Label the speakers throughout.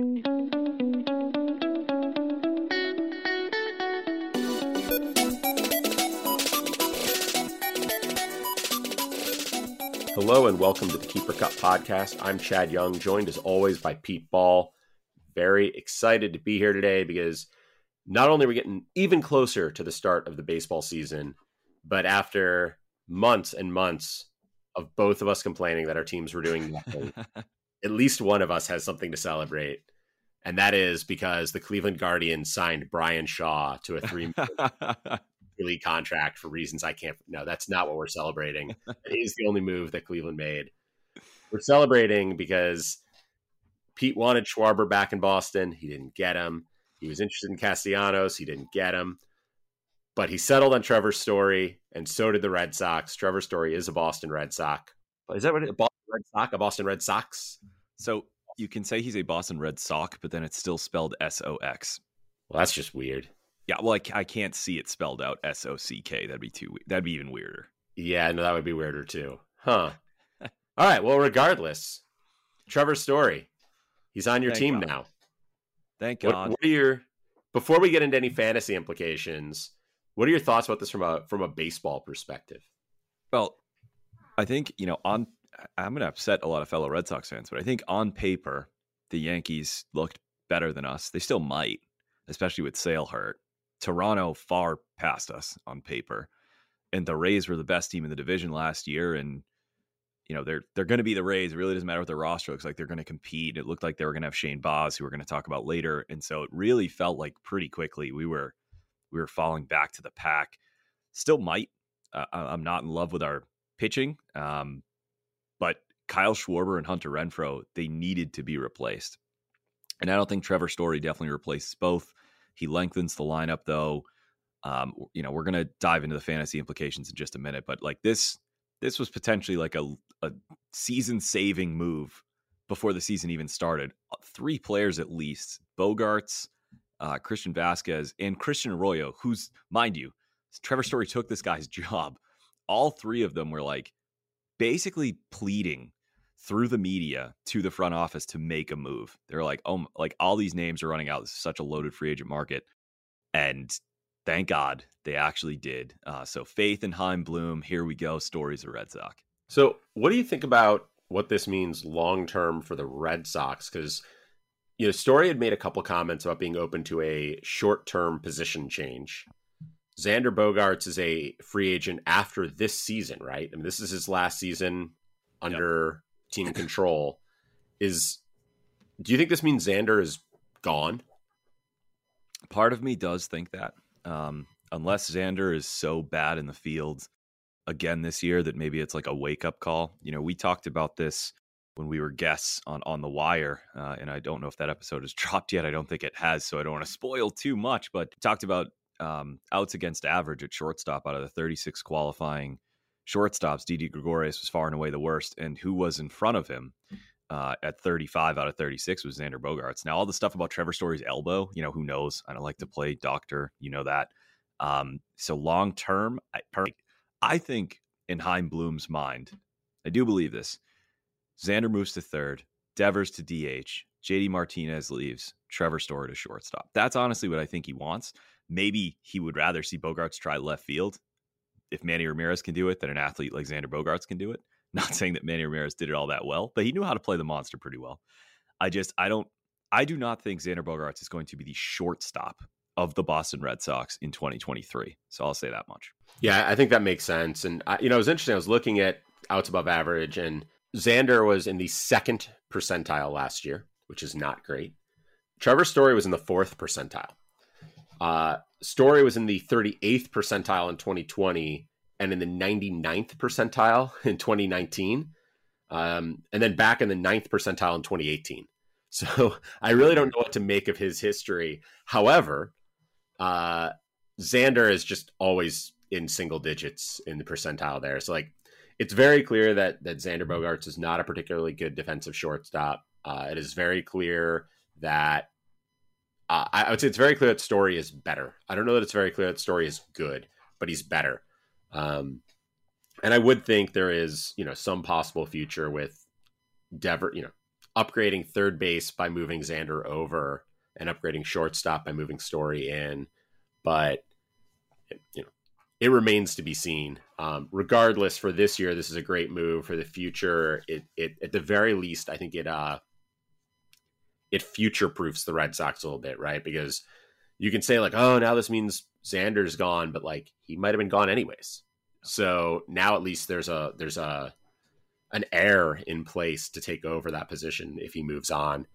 Speaker 1: Hello and welcome to the Keeper Cup podcast. I'm Chad Young, joined as always by Pete Ball. Very excited to be here today because not only are we getting even closer to the start of the baseball season, but after months and months of both of us complaining that our teams were doing nothing, at least one of us has something to celebrate. And that is because the Cleveland Guardians signed Bryan Shaw to a three league contract for reasons I can't. No, that's not what we're celebrating. it is the only move that Cleveland made. We're celebrating because Pete wanted Schwarber back in Boston. He didn't get him. He was interested in Castellanos. He didn't get him. But he settled on Trevor Story, and so did the Red Sox. Trevor Story is a Boston Red Sox. Is that what it, a Boston Red Sox? A Boston Red Sox?
Speaker 2: So you can say he's a Boston Red Sox, but then it's still spelled S O X.
Speaker 1: Well, that's just weird.
Speaker 2: Yeah, well, I, I can't see it spelled out S O C K. That'd be too. That'd be even weirder.
Speaker 1: Yeah, no, that would be weirder too. Huh. All right. Well, regardless, Trevor Story, he's on your
Speaker 2: Thank
Speaker 1: team
Speaker 2: God.
Speaker 1: now.
Speaker 2: Thank
Speaker 1: What, what are your before we get into any fantasy implications? What are your thoughts about this from a from a baseball perspective?
Speaker 2: Well, I think you know on. I'm going to upset a lot of fellow Red Sox fans, but I think on paper the Yankees looked better than us. They still might, especially with Sale hurt. Toronto far past us on paper, and the Rays were the best team in the division last year, and you know they're they're going to be the Rays. It really doesn't matter what their roster looks like. They're going to compete. It looked like they were going to have Shane Baz, who we're going to talk about later, and so it really felt like pretty quickly we were we were falling back to the pack. Still might. Uh, I'm not in love with our pitching, um, but Kyle Schwarber and Hunter Renfroe they needed to be replaced, and I don't think Trevor Story definitely replaces both. He lengthens the lineup though. Um, you know, we're to dive into the fantasy implications in just a minute, but like this, this was potentially like a, a season saving move before the season even started. Uh, Three players at least Bogaerts, uh, Christian Vasquez, and Christian Arroyo, who's, mind you, Trevor Story took this guy's job. All three of them were like basically pleading through the media to the front office to make a move. They're like, oh, like all these names are running out. This is such a loaded free agent market. And thank God they actually did. Uh, so Faith and Chaim Bloom, here we go. Stories of Red Sox.
Speaker 1: So, what do you think about what this means long term for the Red Sox? Because you know, Story had made a couple comments about being open to a short term position change. Xander Bogaerts is a free agent after this season, right? I mean, this is his last season under team control. Is do you think this means Xander is gone?
Speaker 2: Part of me does think that. Um, unless Xander is so bad in the field again this year that maybe it's like a wake up call. You know, we talked about this when we were guests on on the wire, uh, and I don't know if that episode has dropped yet. I don't think it has, so I don't want to spoil too much. But talked about um, outs against average at shortstop out of the 36 qualifying shortstops. Didi Gregorius was far and away the worst, and who was in front of him? Uh, at 35 out of 36 was Xander Bogaerts. Now, all the stuff about Trevor Story's elbow, you know, who knows? I don't like to play doctor, you know that. Um, so long term, I, I think in Chaim Bloom's mind, I do believe this. Xander moves to third, Devers to DH, JD Martinez leaves, Trevor Story to shortstop. That's honestly what I think he wants. Maybe he would rather see Bogaerts try left field if Manny Ramirez can do it than an athlete like Xander Bogaerts can do it. Not saying that Manny Ramirez did it all that well, but he knew how to play the monster pretty well. I just, I don't, I do not think Xander Bogaerts is going to be the shortstop of the Boston Red Sox in 2023. So I'll say that much.
Speaker 1: Yeah, I think that makes sense. And I, you know, it was interesting. I was looking at outs above average, and Xander was in the second percentile last year, which is not great. Trevor Story was in the fourth percentile. Uh, Story was in the 38th percentile in 2020 and in the 99th percentile in 2019. Um, and then back in the ninth percentile in 2018. So I really don't know what to make of his history. However, uh, Xander is just always in single digits in the percentile there. So like it's very clear that that Xander Bogaerts is not a particularly good defensive shortstop. Uh, it is very clear that uh, I, I would say it's very clear that Story is better. I don't know that it's very clear that Story is good, but he's better. Um, and I would think there is you know some possible future with Dever, you know, upgrading third base by moving Xander over and upgrading shortstop by moving Story in, but you know it remains to be seen. Um, regardless, for this year, this is a great move. For the future, it it at the very least, I think it uh it future proofs the Red Sox a little bit, right? Because you can say like, oh, now this means Xander's gone, but like he might have been gone anyways. So now at least there's a there's a an heir in place to take over that position if he moves on.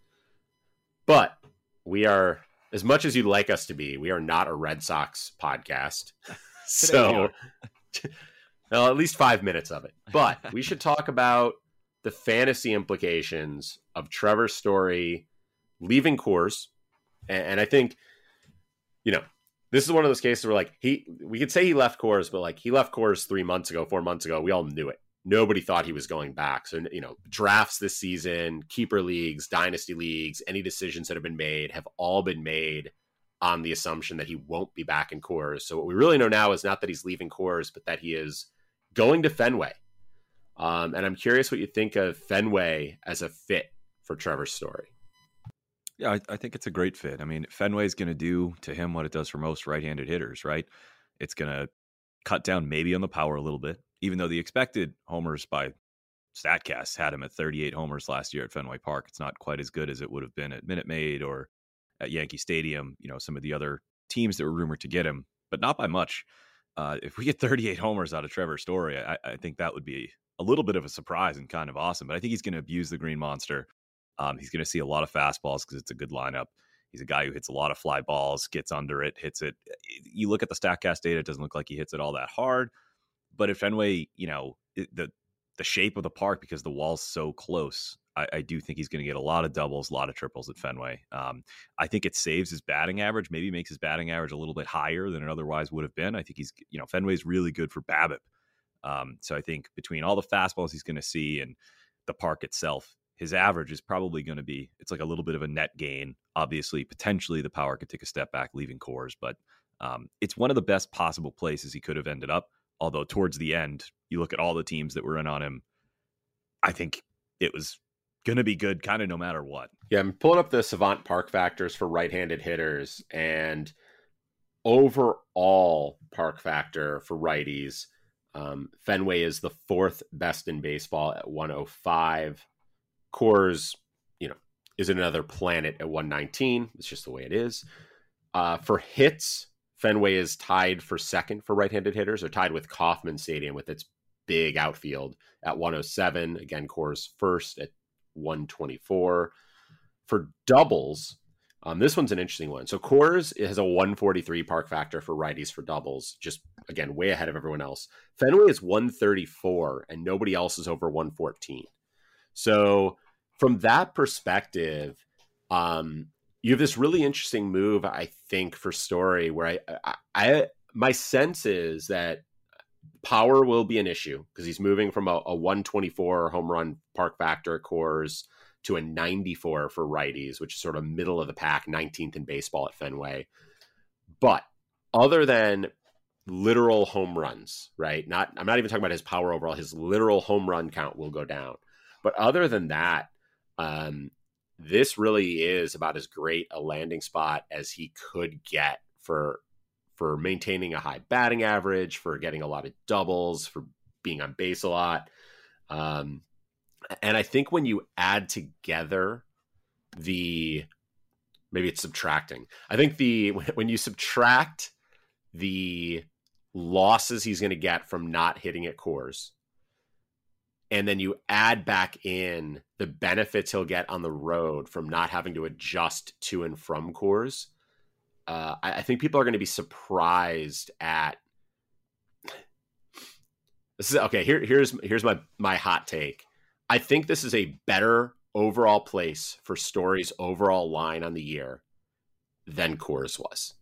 Speaker 1: But we are as much as you'd like us to be, we are not a Red Sox podcast. so well, at least five minutes of it. But we should talk about the fantasy implications of Trevor Story leaving Coors. And, and I think, you know, this is one of those cases where like he we could say he left Coors, but like he left Coors three months ago, four months ago. We all knew it. Nobody thought he was going back. So you know, drafts this season, keeper leagues, dynasty leagues, any decisions that have been made have all been made on the assumption that he won't be back in Coors. So what we really know now is not that he's leaving Coors, but that he is going to Fenway. Um, and I'm curious what you think of Fenway as a fit for Trevor's Story.
Speaker 2: Yeah, I, I, think it's a great fit. I mean, Fenway is going to do to him what it does for most right-handed hitters, right? It's going to cut down maybe on the power a little bit, even though the expected homers by Statcast had him at 38 homers last year at Fenway Park. It's not quite as good as it would have been at Minute Maid or at Yankee Stadium. You know, some of the other teams that were rumored to get him, but not by much. Uh, if we get 38 homers out of Trevor Story, I, I think that would be a little bit of a surprise and kind of awesome. But I think he's going to abuse the Green Monster. Um, he's going to see a lot of fastballs because it's a good lineup. He's a guy who hits a lot of fly balls, gets under it, hits it. You look at the Statcast data; it doesn't look like he hits it all that hard. But if Fenway, you know, the the shape of the park because the wall's so close, I, I do think he's going to get a lot of doubles, a lot of triples at Fenway. Um, I think it saves his batting average, maybe makes his batting average a little bit higher than it otherwise would have been. I think he's, you know, Fenway's really good for BABIP. Um, so I think between all the fastballs he's going to see and the park itself, his average is probably going to be it's like a little bit of a net gain. Obviously, potentially the power could take a step back, leaving Coors, but um, it's one of the best possible places he could have ended up. Although towards the end, you look at all the teams that were in on him. I think it was going to be good, kind of no matter what.
Speaker 1: Yeah, I'm pulling up the Savant Park factors for right-handed hitters, and overall park factor for righties. Um, Fenway is the fourth best in baseball at 105. Coors, you know, is another planet at 119. It's just the way it is. Uh, for hits, Fenway is tied for second for right-handed hitters, or tied with Kauffman Stadium with its big outfield at 107. Again, Coors first at 124. For doubles, um, this one's an interesting one. So Coors has a 143 park factor for righties for doubles, just again way ahead of everyone else. Fenway is 134, and nobody else is over 114. So from that perspective, um, you have this really interesting move, I think, for Story, where I, I, I my sense is that power will be an issue because he's moving from a, a 124 home run park factor Coors to a 94 for righties, which is sort of middle of the pack, 19th in baseball at Fenway. But other than literal home runs, right? Not I'm not even talking about his power overall. His literal home run count will go down. But other than that, um, this really is about as great a landing spot as he could get for for maintaining a high batting average, for getting a lot of doubles, for being on base a lot. Um, and I think when you add together the maybe it's subtracting. I think the when you subtract the losses he's going to get from not hitting at Coors and then you add back in the benefits he'll get on the road from not having to adjust to and from Coors, uh, I, I, think people are going to be surprised at. This is okay. Here, here's here's my my hot take. I think this is a better overall place for Story's overall line on the year than Coors was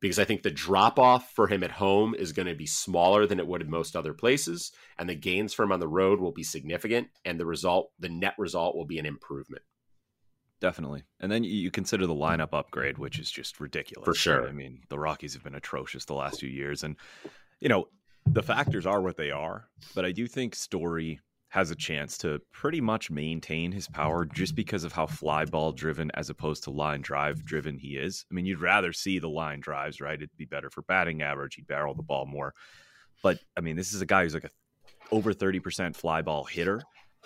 Speaker 1: because I think the drop off for him at home is going to be smaller than it would in most other places, and the gains for him on the road will be significant, and the result, the net result, will be an improvement.
Speaker 2: Definitely, and then you consider the lineup upgrade, which is just ridiculous.
Speaker 1: For sure.
Speaker 2: I mean, the Rockies have been atrocious the last few years, and you know the factors are what they are, but I do think Story has a chance to pretty much maintain his power just because of how fly ball driven as opposed to line drive driven he is. I mean, you'd rather see the line drives, right? It'd be better for batting average. He'd barrel the ball more. But I mean, this is a guy who's like a over 30% fly ball hitter.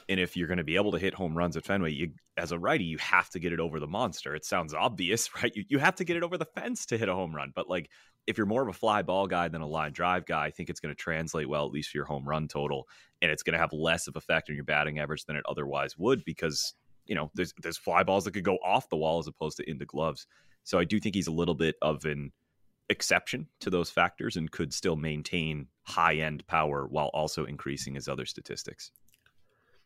Speaker 2: And if you're going to be able to hit home runs at Fenway, you, as a righty, you have to get it over the monster. It sounds obvious, right? You, you have to get it over the fence to hit a home run. But like, if you're more of a fly ball guy than a line drive guy, I think it's going to translate well, at least for your home run total. And it's going to have less of effect on your batting average than it otherwise would because, you know, there's, there's fly balls that could go off the wall as opposed to into gloves. So I do think he's a little bit of an exception to those factors and could still maintain high end power while also increasing his other statistics.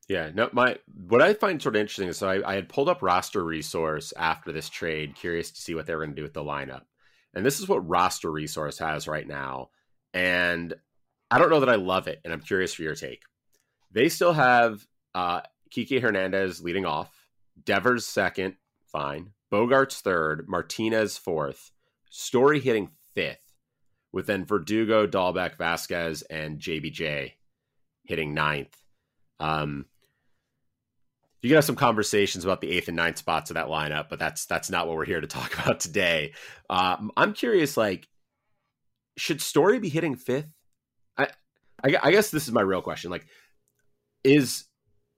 Speaker 1: Yeah, no, my what I find sort of interesting is so I, I had pulled up roster resource after this trade, curious to see what they were going to do with the lineup. And this is what roster resource has right now. And I don't know that I love it, and I'm curious for your take. They still have uh, Kike Hernandez leading off, Devers second, fine, Bogaerts third, Martinez fourth, Story hitting fifth, with then Verdugo, Dalbec, Vasquez, and JBJ hitting ninth. Um, you can have some conversations about the eighth and ninth spots of that lineup, but that's that's not what we're here to talk about today. Um, I'm curious, like, should Story be hitting fifth? I, I, I guess this is my real question. Like, is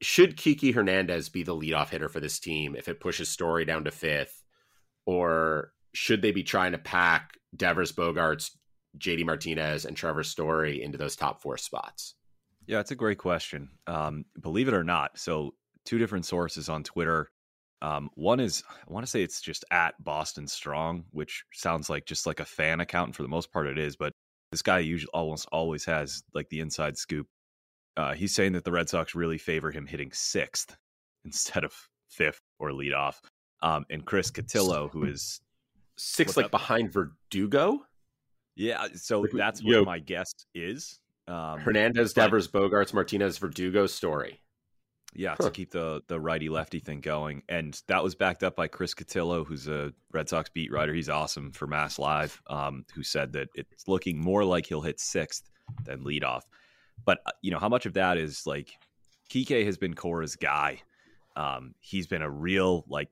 Speaker 1: should Kike Hernandez be the leadoff hitter for this team if it pushes Story down to fifth, or should they be trying to pack Devers, Bogaerts, JD Martinez, and Trevor Story into those top four spots?
Speaker 2: Yeah, it's a great question. Um, believe it or not, so two different sources on Twitter. Um, one is I want to say it's just at Boston Strong, which sounds like just like a fan account. And for the most part, it is. But this guy usually almost always has like the inside scoop. Uh, he's saying that the Red Sox really favor him hitting sixth instead of fifth or leadoff. Um, and Chris Cotillo, who is
Speaker 1: six, like up? behind Verdugo.
Speaker 2: Yeah, so that's what Yo, my guess is.
Speaker 1: Um, Hernandez, Devers, Bogaerts, Martinez, Verdugo story.
Speaker 2: Yeah, huh. to keep the the righty lefty thing going, and that was backed up by Chris Cotillo, who's a Red Sox beat writer. He's awesome for Mass Live, um, who said that it's looking more like he'll hit sixth than leadoff. But uh, you know how much of that is like Kike has been Cora's guy. Um, he's been a real like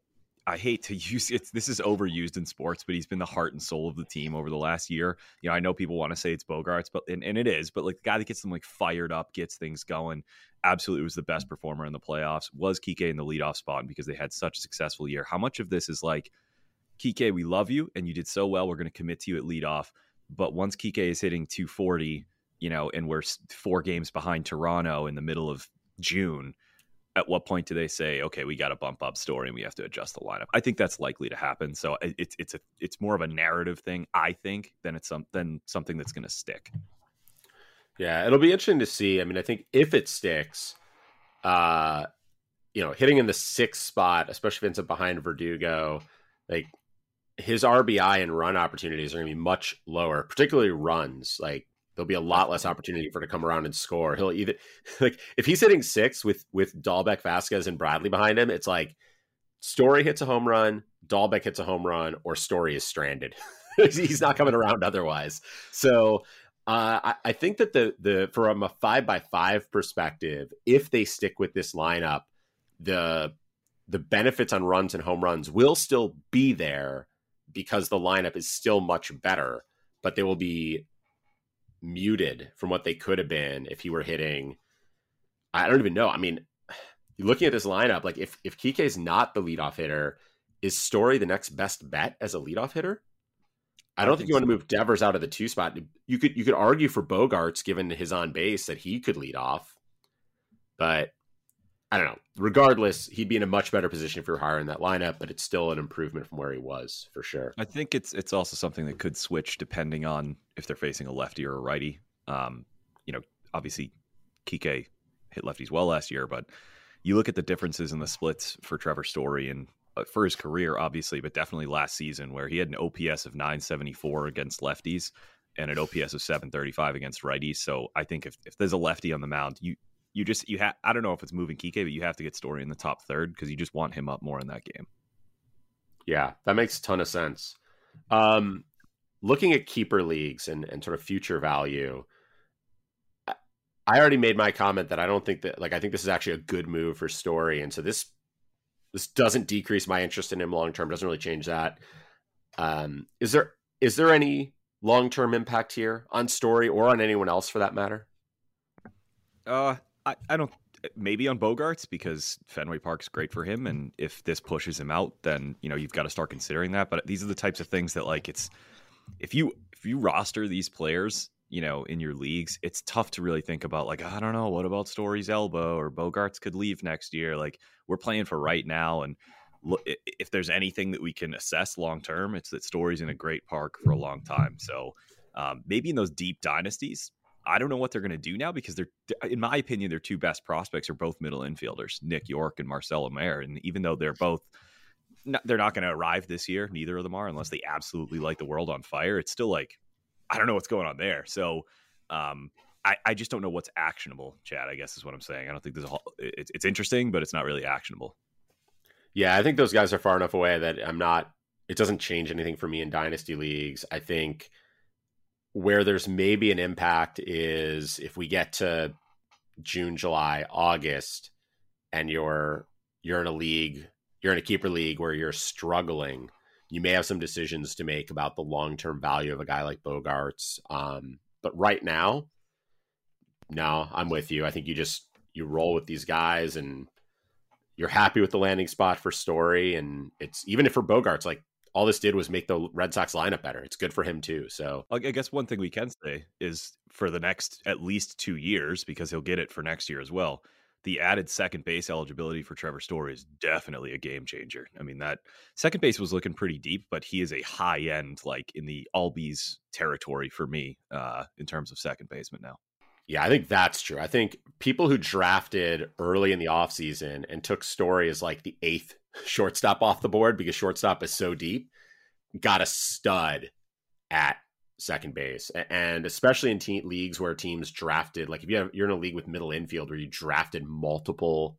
Speaker 2: I hate to use it. This is overused in sports, but he's been the heart and soul of the team over the last year. You know, I know people want to say it's Bogaerts, but and, and it is, but like the guy that gets them like fired up, gets things going. Absolutely was the best mm. performer in the playoffs. Was Kike in the leadoff spot because they had such a successful year. How much of this is like Kike, we love you and you did so well. We're going to commit to you at leadoff. But once Kike is hitting 240, you know, and we're four games behind Toronto in the middle of June at what point do they say, okay, we got to bump up story and we have to adjust the lineup? I think that's likely to happen. So it's it's a it's more of a narrative thing, I think, than it's some than something that's going to stick.
Speaker 1: Yeah, it'll be interesting to see. I mean, I think if it sticks, uh, you know, hitting in the sixth spot, especially if it's behind Verdugo, like his RBI and run opportunities are going to be much lower, particularly runs. Like there'll be a lot less opportunity for to come around and score. He'll either like if he's hitting six with with Dalbec, Vasquez, and Bradley behind him, it's like Story hits a home run, Dalbec hits a home run, or Story is stranded. he's not coming around otherwise. So uh, I, I, think that the the from a five by five perspective, if they stick with this lineup, the the benefits on runs and home runs will still be there because the lineup is still much better, but they will be muted from what they could have been if he were hitting. I don't even know. I mean, looking at this lineup, like if if Kike is not the leadoff hitter, is Story the next best bet as a leadoff hitter? I don't I think, think, you so. want to move Devers out of the two spot. You could you could argue for Bogaerts given his on base that he could lead off, but I don't know. Regardless, he'd be in a much better position if you're higher in that lineup, but it's still an improvement from where he was for sure.
Speaker 2: I think it's it's also something that could switch depending on if they're facing a lefty or a righty. Um, you know, obviously Kike hit lefties well last year, but you look at the differences in the splits for Trevor Story and uh, for his career, obviously, but definitely last season where he had an OPS of 974 against lefties and an OPS of 735 against righties. So I think if, if there's a lefty on the mound, you you just you have I don't know if it's moving Kike, but you have to get Story in the top third because you just want him up more in that game.
Speaker 1: Yeah, that makes a ton of sense. Um, looking at keeper leagues and, and sort of future value, I already made my comment that I don't think that like I think this is actually a good move for Story, and so this this doesn't decrease my interest in him long term. Doesn't really change that. Um, is there is there any long term impact here on Story or on anyone else for that matter?
Speaker 2: Uh, I, I don't maybe on Bogaerts because Fenway Park's great for him, and if this pushes him out, then you know you've got to start considering that. But these are the types of things that like it's if you if you roster these players, you know, in your leagues, it's tough to really think about like I don't know what about Story's elbow or Bogaerts could leave next year. Like we're playing for right now, and look, if there's anything that we can assess long term, it's that Story's in a great park for a long time. So um, maybe in those deep dynasties, I don't know what they're going to do now because they're, in my opinion, their two best prospects are both middle infielders, Nick Yorke and Marcelo Mayer. And even though they're both, not, they're not going to arrive this year, neither of them are, unless they absolutely light the world on fire. It's still like, I don't know what's going on there. So, um, I, I just don't know what's actionable, Chad. I guess is what I'm saying. I don't think there's a whole, it's, it's interesting, but it's not really actionable.
Speaker 1: Yeah, I think those guys are far enough away that I'm not. It doesn't change anything for me in dynasty leagues. I think where there's maybe an impact is if we get to June, July, August, and you're you're in a league, you're in a keeper league where you're struggling, you may have some decisions to make about the long term value of a guy like Bogaerts. Um, but right now, no, I'm with you. I think you just you roll with these guys and you're happy with the landing spot for Story, and it's even if for Bogaerts, like all this did was make the Red Sox lineup better. It's good for him too. So
Speaker 2: I guess one thing we can say is for the next at least two years, because he'll get it for next year as well. The added second base eligibility for Trevor Story is definitely a game changer. I mean, that second base was looking pretty deep, but he is a high end, like in the Albies territory for me uh, in terms of second baseman now.
Speaker 1: Yeah, I think that's true. I think people who drafted early in the offseason and took Story as like the eighth shortstop off the board because shortstop is so deep, got a stud at second base. And especially in team leagues where teams drafted, like if you have, you're in a league with middle infield where you drafted multiple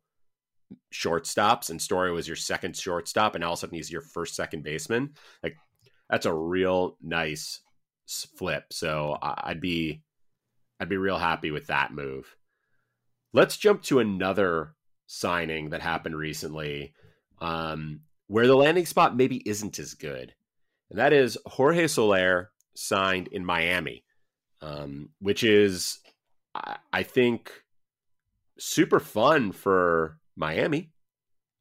Speaker 1: shortstops and Story was your second shortstop and all of a sudden he's your first second baseman, like that's a real nice flip. So I'd be I'd be real happy with that move. Let's jump to another signing that happened recently um, where the landing spot maybe isn't as good. And that is Jorge Soler signed in Miami, um, which is, I, I think, super fun for Miami.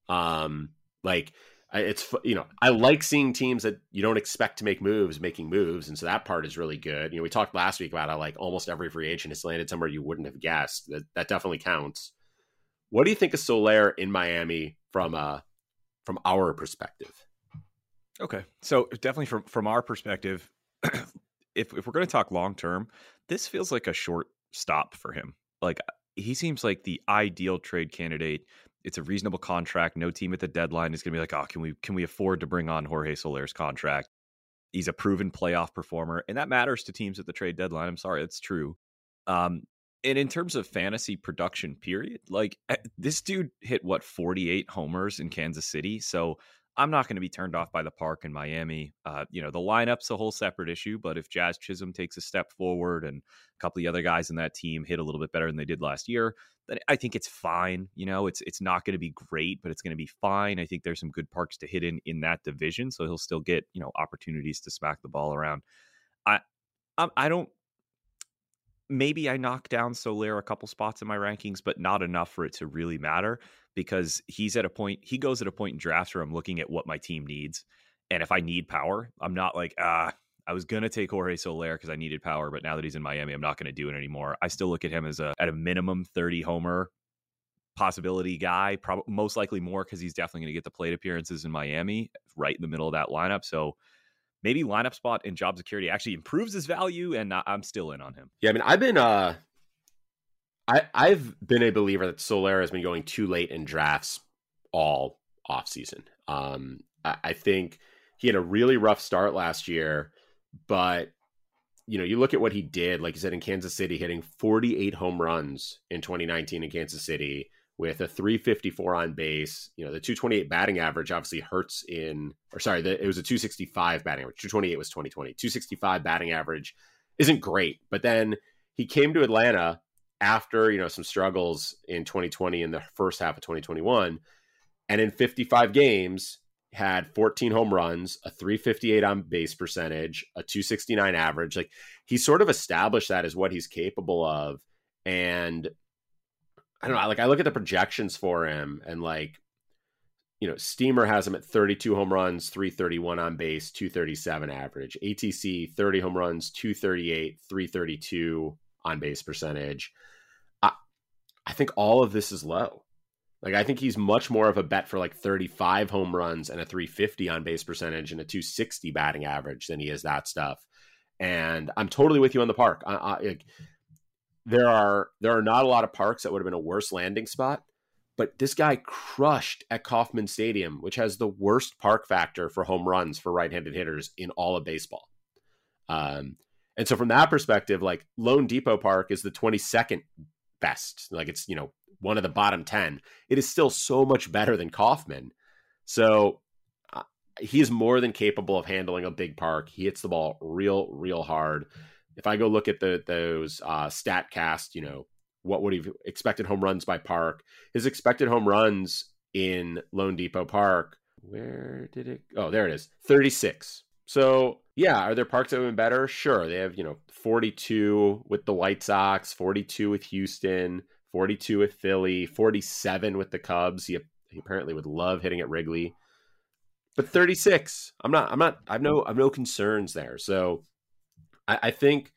Speaker 1: Um, like, it's you know I like seeing teams that you don't expect to make moves making moves, and so that part is really good. You know, we talked last week about how like almost every free agent has landed somewhere you wouldn't have guessed. That that definitely counts. What do you think of Soler in Miami from a from our perspective.
Speaker 2: Okay, so definitely from from our perspective, if if we're going to talk long term, this feels like a short stop for him. Like he seems like the ideal trade candidate. It's a reasonable contract. No team at the deadline is going to be like, oh, can we can we afford to bring on Jorge Soler's contract? He's a proven playoff performer, and that matters to teams at the trade deadline. I'm sorry, that's true. Um, and in terms of fantasy production period like eh, this dude hit what 48 homers in kansas city so i'm not going to be turned off by the park in miami. Uh, you know the lineup's a whole separate issue but if jazz chisholm takes a step forward and a couple of the other guys in that team hit a little bit better than they did last year then i think it's fine you know? It's it's not going to be great but it's going to be fine. I think there's some good parks to hit in in that division so he'll still get you know opportunities to smack the ball around. I I don't maybe I knock down Soler a couple spots in my rankings, but not enough for it to really matter because he's at a point, he goes at a point in drafts where I'm looking at what my team needs. And if I need power, I'm not like, ah, I was going to take Jorge Soler because I needed power, but now that he's in Miami, I'm not going to do it anymore. I still look at him as a, at a minimum 30 homer possibility guy, probably most likely more because he's definitely going to get the plate appearances in Miami right in the middle of that lineup. So maybe lineup spot and job security actually improves his value, and I'm still in on him.
Speaker 1: Yeah, I mean, I've been uh, I I've been a believer that Soler has been going too late in drafts all off season. Um, I, I think he had a really rough start last year, but you know, you look at what he did, like you said in Kansas City, hitting 48 home runs in 2019 in Kansas City with a 354 on base. You know, the 228 batting average obviously hurts in, or sorry, the, it was a 265 batting average. 228 was 2020. 265 batting average isn't great. But then he came to Atlanta after you know some struggles in 2020 in the first half of 2021, and in 55 games had 14 home runs, a 358 on base percentage, a 269 average. Like he sort of established that as what he's capable of. And I don't know, like I look at the projections for him and like, you know, Steamer has him at 32 home runs, 331 on base, 237 average. ATC 30 home runs, 238, 332 on base percentage. I, I think all of this is low. Like I think he's much more of a bet for like 35 home runs and a 350 on base percentage and a 260 batting average than he is that stuff. And I'm totally with you on the park. I, I, like, there are there are not a lot of parks that would have been a worse landing spot, but this guy crushed at Kauffman Stadium, which has the worst park factor for home runs for right-handed hitters in all of baseball. Um, and so from that perspective, like loanDepot Park is the 22nd best. Like it's, you know, one of the bottom 10, it is still so much better than Kauffman. So uh, he's more than capable of handling a big park. He hits the ball real, real hard. If I go look at the those uh, Statcast, you know, what would he expected home runs by park? His expected home runs in loanDepot Park. Where did it? Oh, there it is. 36. So yeah, are there parks that have been better? Sure. They have, you know, 42 with the White Sox, 42 with Houston, 42 with Philly, 47 with the Cubs. He, he apparently would love hitting at Wrigley. But 36, I'm not, I'm not, I've no, I've no concerns there. So I, I think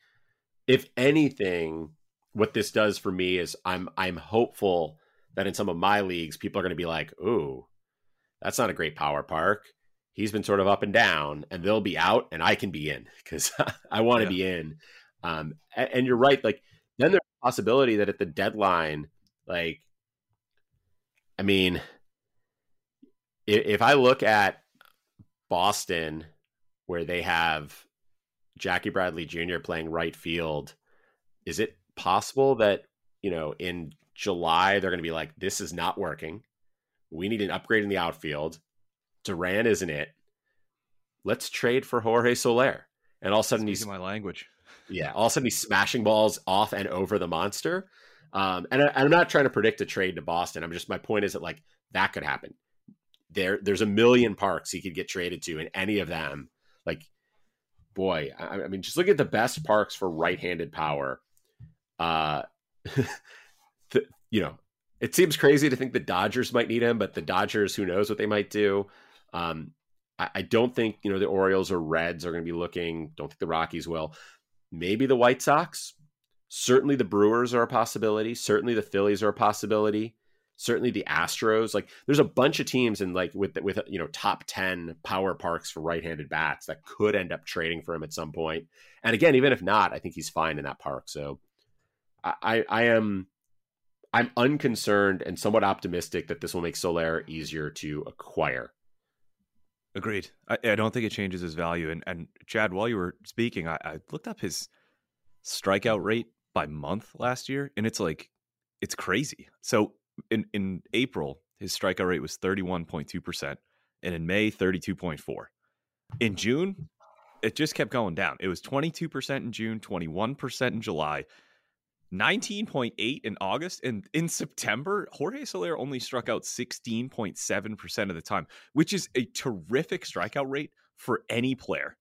Speaker 1: if anything, what this does for me is I'm, I'm hopeful that in some of my leagues, people are going to be like, ooh, that's not a great power park. He's been sort of up and down, and they'll be out, and I can be in because I want to yeah. be in. Um, and, and you're right. Like, then there's a possibility that at the deadline, like, I mean, if, if I look at Boston, where they have Jackie Bradley Jr. playing right field, is it possible that, you know, in July, they're going to be like, this is not working. We need an upgrade in the outfield. Duran isn't it. Let's trade for Jorge Soler. And all of a sudden
Speaker 2: Speaking he's my language.
Speaker 1: Yeah, all of a sudden he's smashing balls off and over the monster. Um, and I, am not trying to predict a trade to Boston. I'm just my point is that like that could happen. There, there's a million parks he could get traded to, and any of them, like, boy, I, I mean, just look at the best parks for right-handed power. Uh, the, you know, it seems crazy to think the Dodgers might need him, but the Dodgers, who knows what they might do. Um, I, I don't think you know the Orioles or Reds are going to be looking. Don't think the Rockies will maybe the White Sox. Certainly the Brewers are a possibility. Certainly the Phillies are a possibility. Certainly the Astros. Like there's a bunch of teams in like with with you know top 10 power parks for right-handed bats that could end up trading for him at some point. And again, even if not, I think he's fine in that park. So I I am I'm unconcerned and somewhat optimistic that this will make Soler easier to acquire.
Speaker 2: Agreed. I, I, don't think it changes his value. And and Chad, while you were speaking, I, I looked up his strikeout rate by month last year, and it's like it's crazy. So in in April, his strikeout rate was thirty one point two percent, and in May, thirty two point four. In June, it just kept going down. It was twenty two percent in June, twenty one percent in July, 19.8 in August and in September, Jorge Soler only struck out 16.7% of the time, which is a terrific strikeout rate for any player.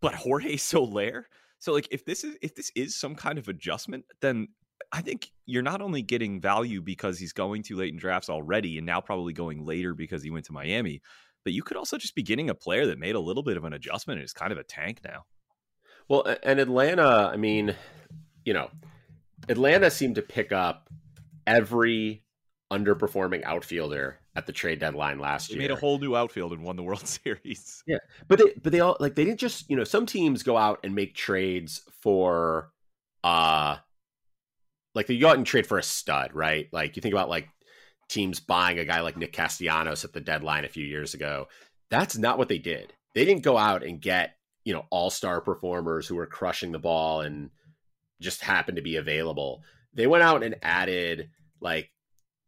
Speaker 2: But Jorge Soler, so like if this is if this is some kind of adjustment, then I think you're not only getting value because he's going too late in drafts already and now probably going later because he went to Miami, but you could also just be getting a player that made a little bit of an adjustment and is kind of a tank now.
Speaker 1: Well, and Atlanta, I mean, you know, Atlanta seemed to pick up every underperforming outfielder at the trade deadline last
Speaker 2: they
Speaker 1: year.
Speaker 2: Made a whole new outfield and won the World Series.
Speaker 1: Yeah, but they but they all like they didn't just you know some teams go out and make trades for uh like they go out and trade for a stud, right? Like you think about like teams buying a guy like Nick Castellanos at the deadline a few years ago. That's not what they did. They didn't go out and get you know all star performers who were crushing the ball and just happened to be available. They went out and added like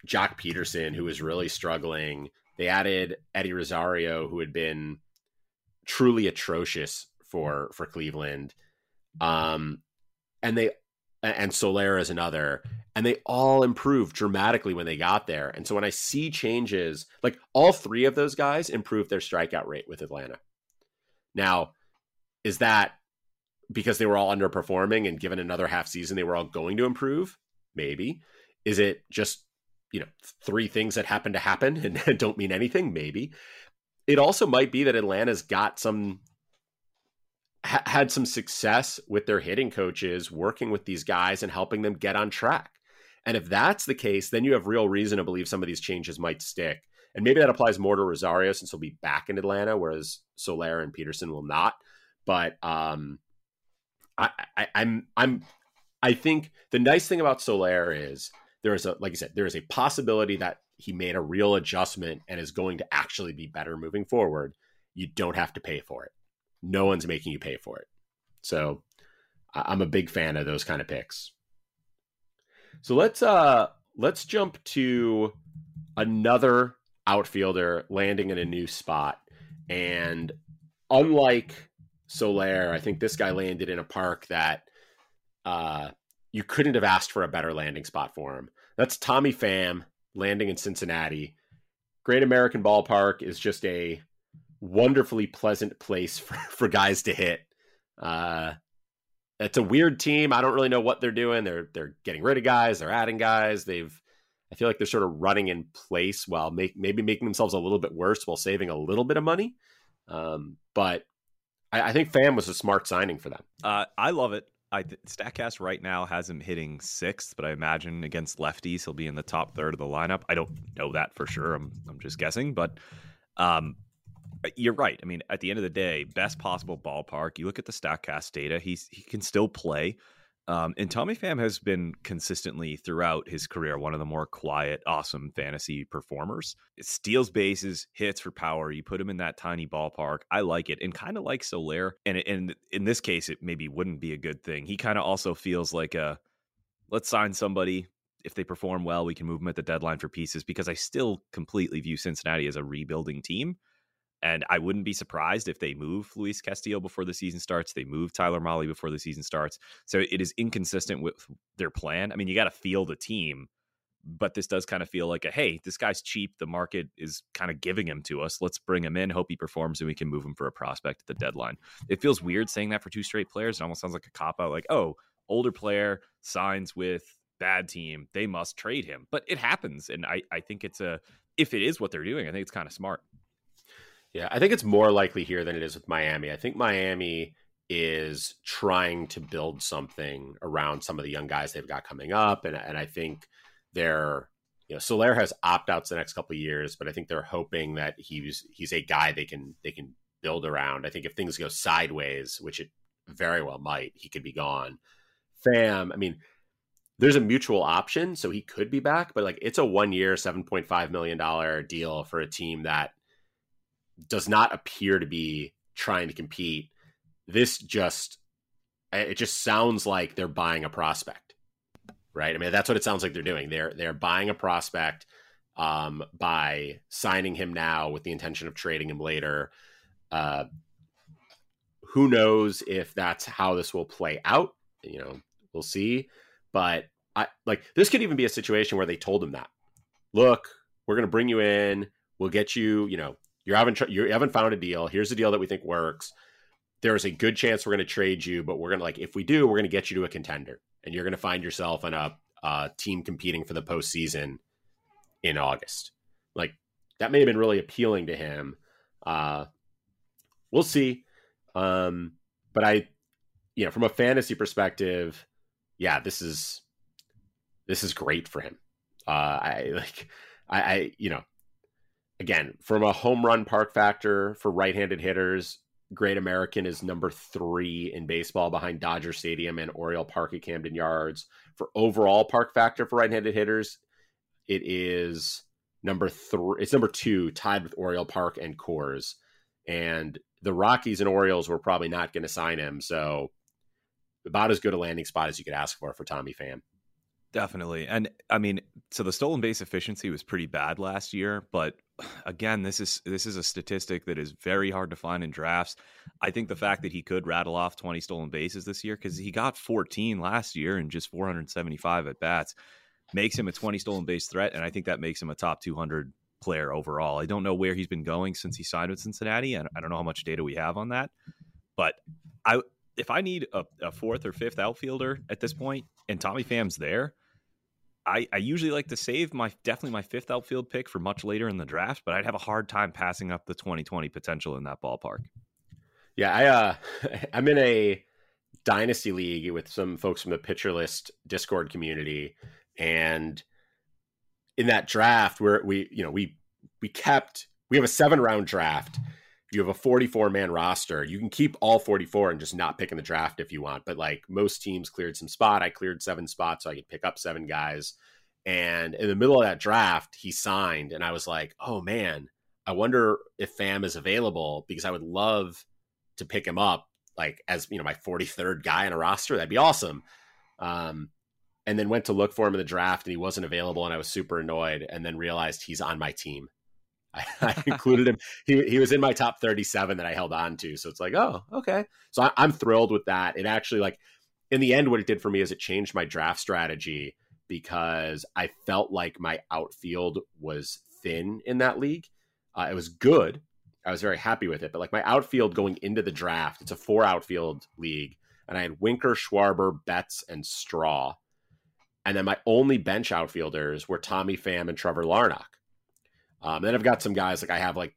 Speaker 1: Joc Pederson, who was really struggling. They added Eddie Rosario, who had been truly atrocious for for Cleveland. Um, and they and Soler is another. And they all improved dramatically when they got there. And so when I see changes, like all three of those guys improved their strikeout rate with Atlanta. Now, is that because they were all underperforming and given another half season they were all going to improve? Maybe. Is it just, you know, three things that happen to happen and don't mean anything? Maybe. It also might be that Atlanta's got some ha- had some success with their hitting coaches working with these guys and helping them get on track. And if that's the case, then you have real reason to believe some of these changes might stick. And maybe that applies more to Rosario since he'll be back in Atlanta, whereas Soler and Pederson will not. But um, I, I, I'm I'm I think the nice thing about Soler is there is a like I said, there is a possibility that he made a real adjustment and is going to actually be better moving forward. You don't have to pay for it no one's making you pay for it. So I'm a big fan of those kind of picks. So let's uh let's jump to another outfielder landing in a new spot. And unlike Soler, I think this guy landed in a park that uh you couldn't have asked for a better landing spot for him. That's Tommy Pham landing in Cincinnati. Great American Ballpark is just a wonderfully pleasant place for, for guys to hit. Uh, it's a weird team. I don't really know what they're doing. They're they're getting rid of guys. They're adding guys. They've I feel like they're sort of running in place while make, maybe making themselves a little bit worse while saving a little bit of money. Um, but I, I, think Pham was a smart signing for them.
Speaker 2: Uh, I love it. I Statcast right now has him hitting sixth, but I imagine against lefties he'll be in the top third of the lineup. I don't know that for sure. I'm I'm just guessing, but um, you're right. I mean, at the end of the day, best possible ballpark. You look at the Statcast data; he's he can still play. Um, and Tommy Pham has been consistently throughout his career one of the more quiet, awesome fantasy performers. It steals bases, hits for power. You put him in that tiny ballpark. I like it, and kind of like Soler. And and in this case, it maybe wouldn't be a good thing. He kind of also feels like a let's sign somebody. If they perform well, we can move them at the deadline for pieces. Because I still completely view Cincinnati as a rebuilding team. And I wouldn't be surprised if they move Luis Castillo before the season starts. They move Tyler Mahle before the season starts. So it is inconsistent with their plan. I mean, you got to feel the team, but this does kind of feel like a hey, this guy's cheap. The market is kind of giving him to us. Let's bring him in, hope he performs, and we can move him for a prospect at the deadline. It feels weird saying that for two straight players. It almost sounds like a cop out, like, oh, older player signs with bad team, they must trade him. But it happens. And I, I think it's a, if it is what they're doing, I think it's kind of smart.
Speaker 1: Yeah, I think it's more likely here than it is with Miami. I think Miami is trying to build something around some of the young guys they've got coming up, and and I think they're you know Soler has opt outs the next couple of years, but I think they're hoping that he's he's a guy they can they can build around. I think if things go sideways, which it very well might, he could be gone. Pham, I mean, there's a mutual option, so he could be back, but like it's a one year, seven point five million dollar deal for a team that does not appear to be trying to compete. This just it just sounds like they're buying a prospect, right? I mean, that's what it sounds like they're doing. They're they're buying a prospect um, by signing him now with the intention of trading him later. Uh, who knows if that's how this will play out? You know, we'll see. But I like this could even be a situation where they told him that. Look, we're going to bring you in. We'll get you, you know, you haven't you haven't found a deal. Here's a deal that we think works. There's a good chance we're going to trade you, but we're going to like if we do, we're going to get you to a contender, and you're going to find yourself in a, a team competing for the postseason in August. Like that may have been really appealing to him. Uh, we'll see. Um, but I, you know, from a fantasy perspective, yeah, this is this is great for him. Uh, I like, I, I, you know, again, from a home run park factor for right handed hitters, Great American is number three in baseball behind Dodger Stadium and Oriole Park at Camden Yards. For overall park factor for right handed hitters, it is number three. It's number two, tied with Oriole Park and Coors. And the Rockies and Orioles were probably not going to sign him. So about as good a landing spot as you could ask for for Tommy Pham.
Speaker 2: Definitely. And I mean, so the stolen base efficiency was pretty bad last year, but again, this is this is a statistic that is very hard to find in drafts. I think the fact that he could rattle off 20 stolen bases this year because he got 14 last year and just 475 at bats makes him a 20 stolen base threat, and I think that makes him a top 200 player overall. I don't know where he's been going since he signed with Cincinnati, and I don't know how much data we have on that. But I, if I need a, a fourth or fifth outfielder at this point, and Tommy Pham's there, I, I usually like to save my definitely my fifth outfield pick for much later in the draft, but I'd have a hard time passing up the 2020 potential in that ballpark.
Speaker 1: Yeah, I uh I'm in a dynasty league with some folks from the pitcher list Discord community. And in that draft where we, you know, we we kept we have a seven round draft. You have a 44 man roster. You can keep all 44 and just not pick in the draft if you want. But like most teams cleared some spot. I cleared seven spots so I could pick up seven guys. And in the middle of that draft, he signed. And I was like, oh man, I wonder if Pham is available because I would love to pick him up like as you know my 43rd guy in a roster. That'd be awesome. Um, and then went to look for him in the draft and he wasn't available and I was super annoyed and then realized he's on my team. I, I included him. He, he was in my top 37 that I held on to. So it's like, oh, okay. So I, I'm thrilled with that. It actually like in the end, what it did for me is it changed my draft strategy because I felt like my outfield was thin in that league. Uh, it was good. I was very happy with it, but like my outfield going into the draft, it's a four outfield league, and I had Winker, Schwarber, Betts, and Straw. And then my only bench outfielders were Tommy Pham and Trevor Larnach. Um, then I've got some guys like I have like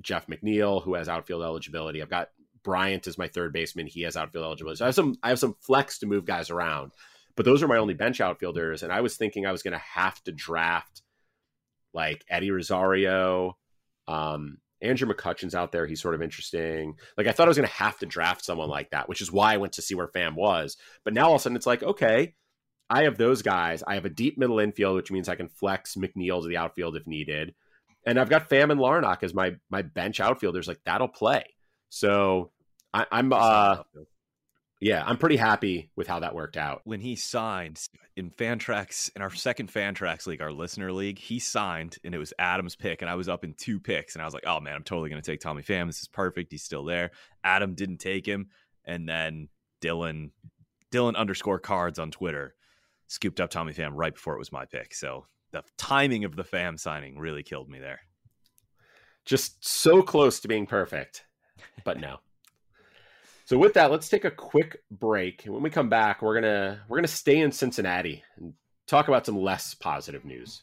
Speaker 1: Jeff McNeil who has outfield eligibility. I've got Bryant as my third baseman. He has outfield eligibility. So I have some I have some flex to move guys around. But those are my only bench outfielders. And I was thinking I was going to have to draft like Eddie Rosario. Um, Andrew McCutchen's out there. He's sort of interesting. Like I thought I was going to have to draft someone like that, which is why I went to see where Pham was. But now all of a sudden it's like, okay, I have those guys. I have a deep middle infield, which means I can flex McNeil to the outfield if needed. And I've got Pham and Larnach as my my bench outfielders. Like that'll play. So I, am uh yeah, I'm pretty happy with how that worked out.
Speaker 2: When he signed in Fantrax in our second Fantrax league, our listener league, he signed and it was Adam's pick, and I was up in two picks, and I was like, "Oh man, I'm totally going to take Tommy Pham. This is perfect. He's still there." Adam didn't take him, and then Dylan, Dylan underscore cards on Twitter scooped up Tommy Pham right before it was my pick. So the timing of the Pham signing really killed me there.
Speaker 1: Just so close to being perfect, but no. so with that, let's take a quick break. And when we come back, we're gonna we're gonna stay in Cincinnati and talk about some less positive news.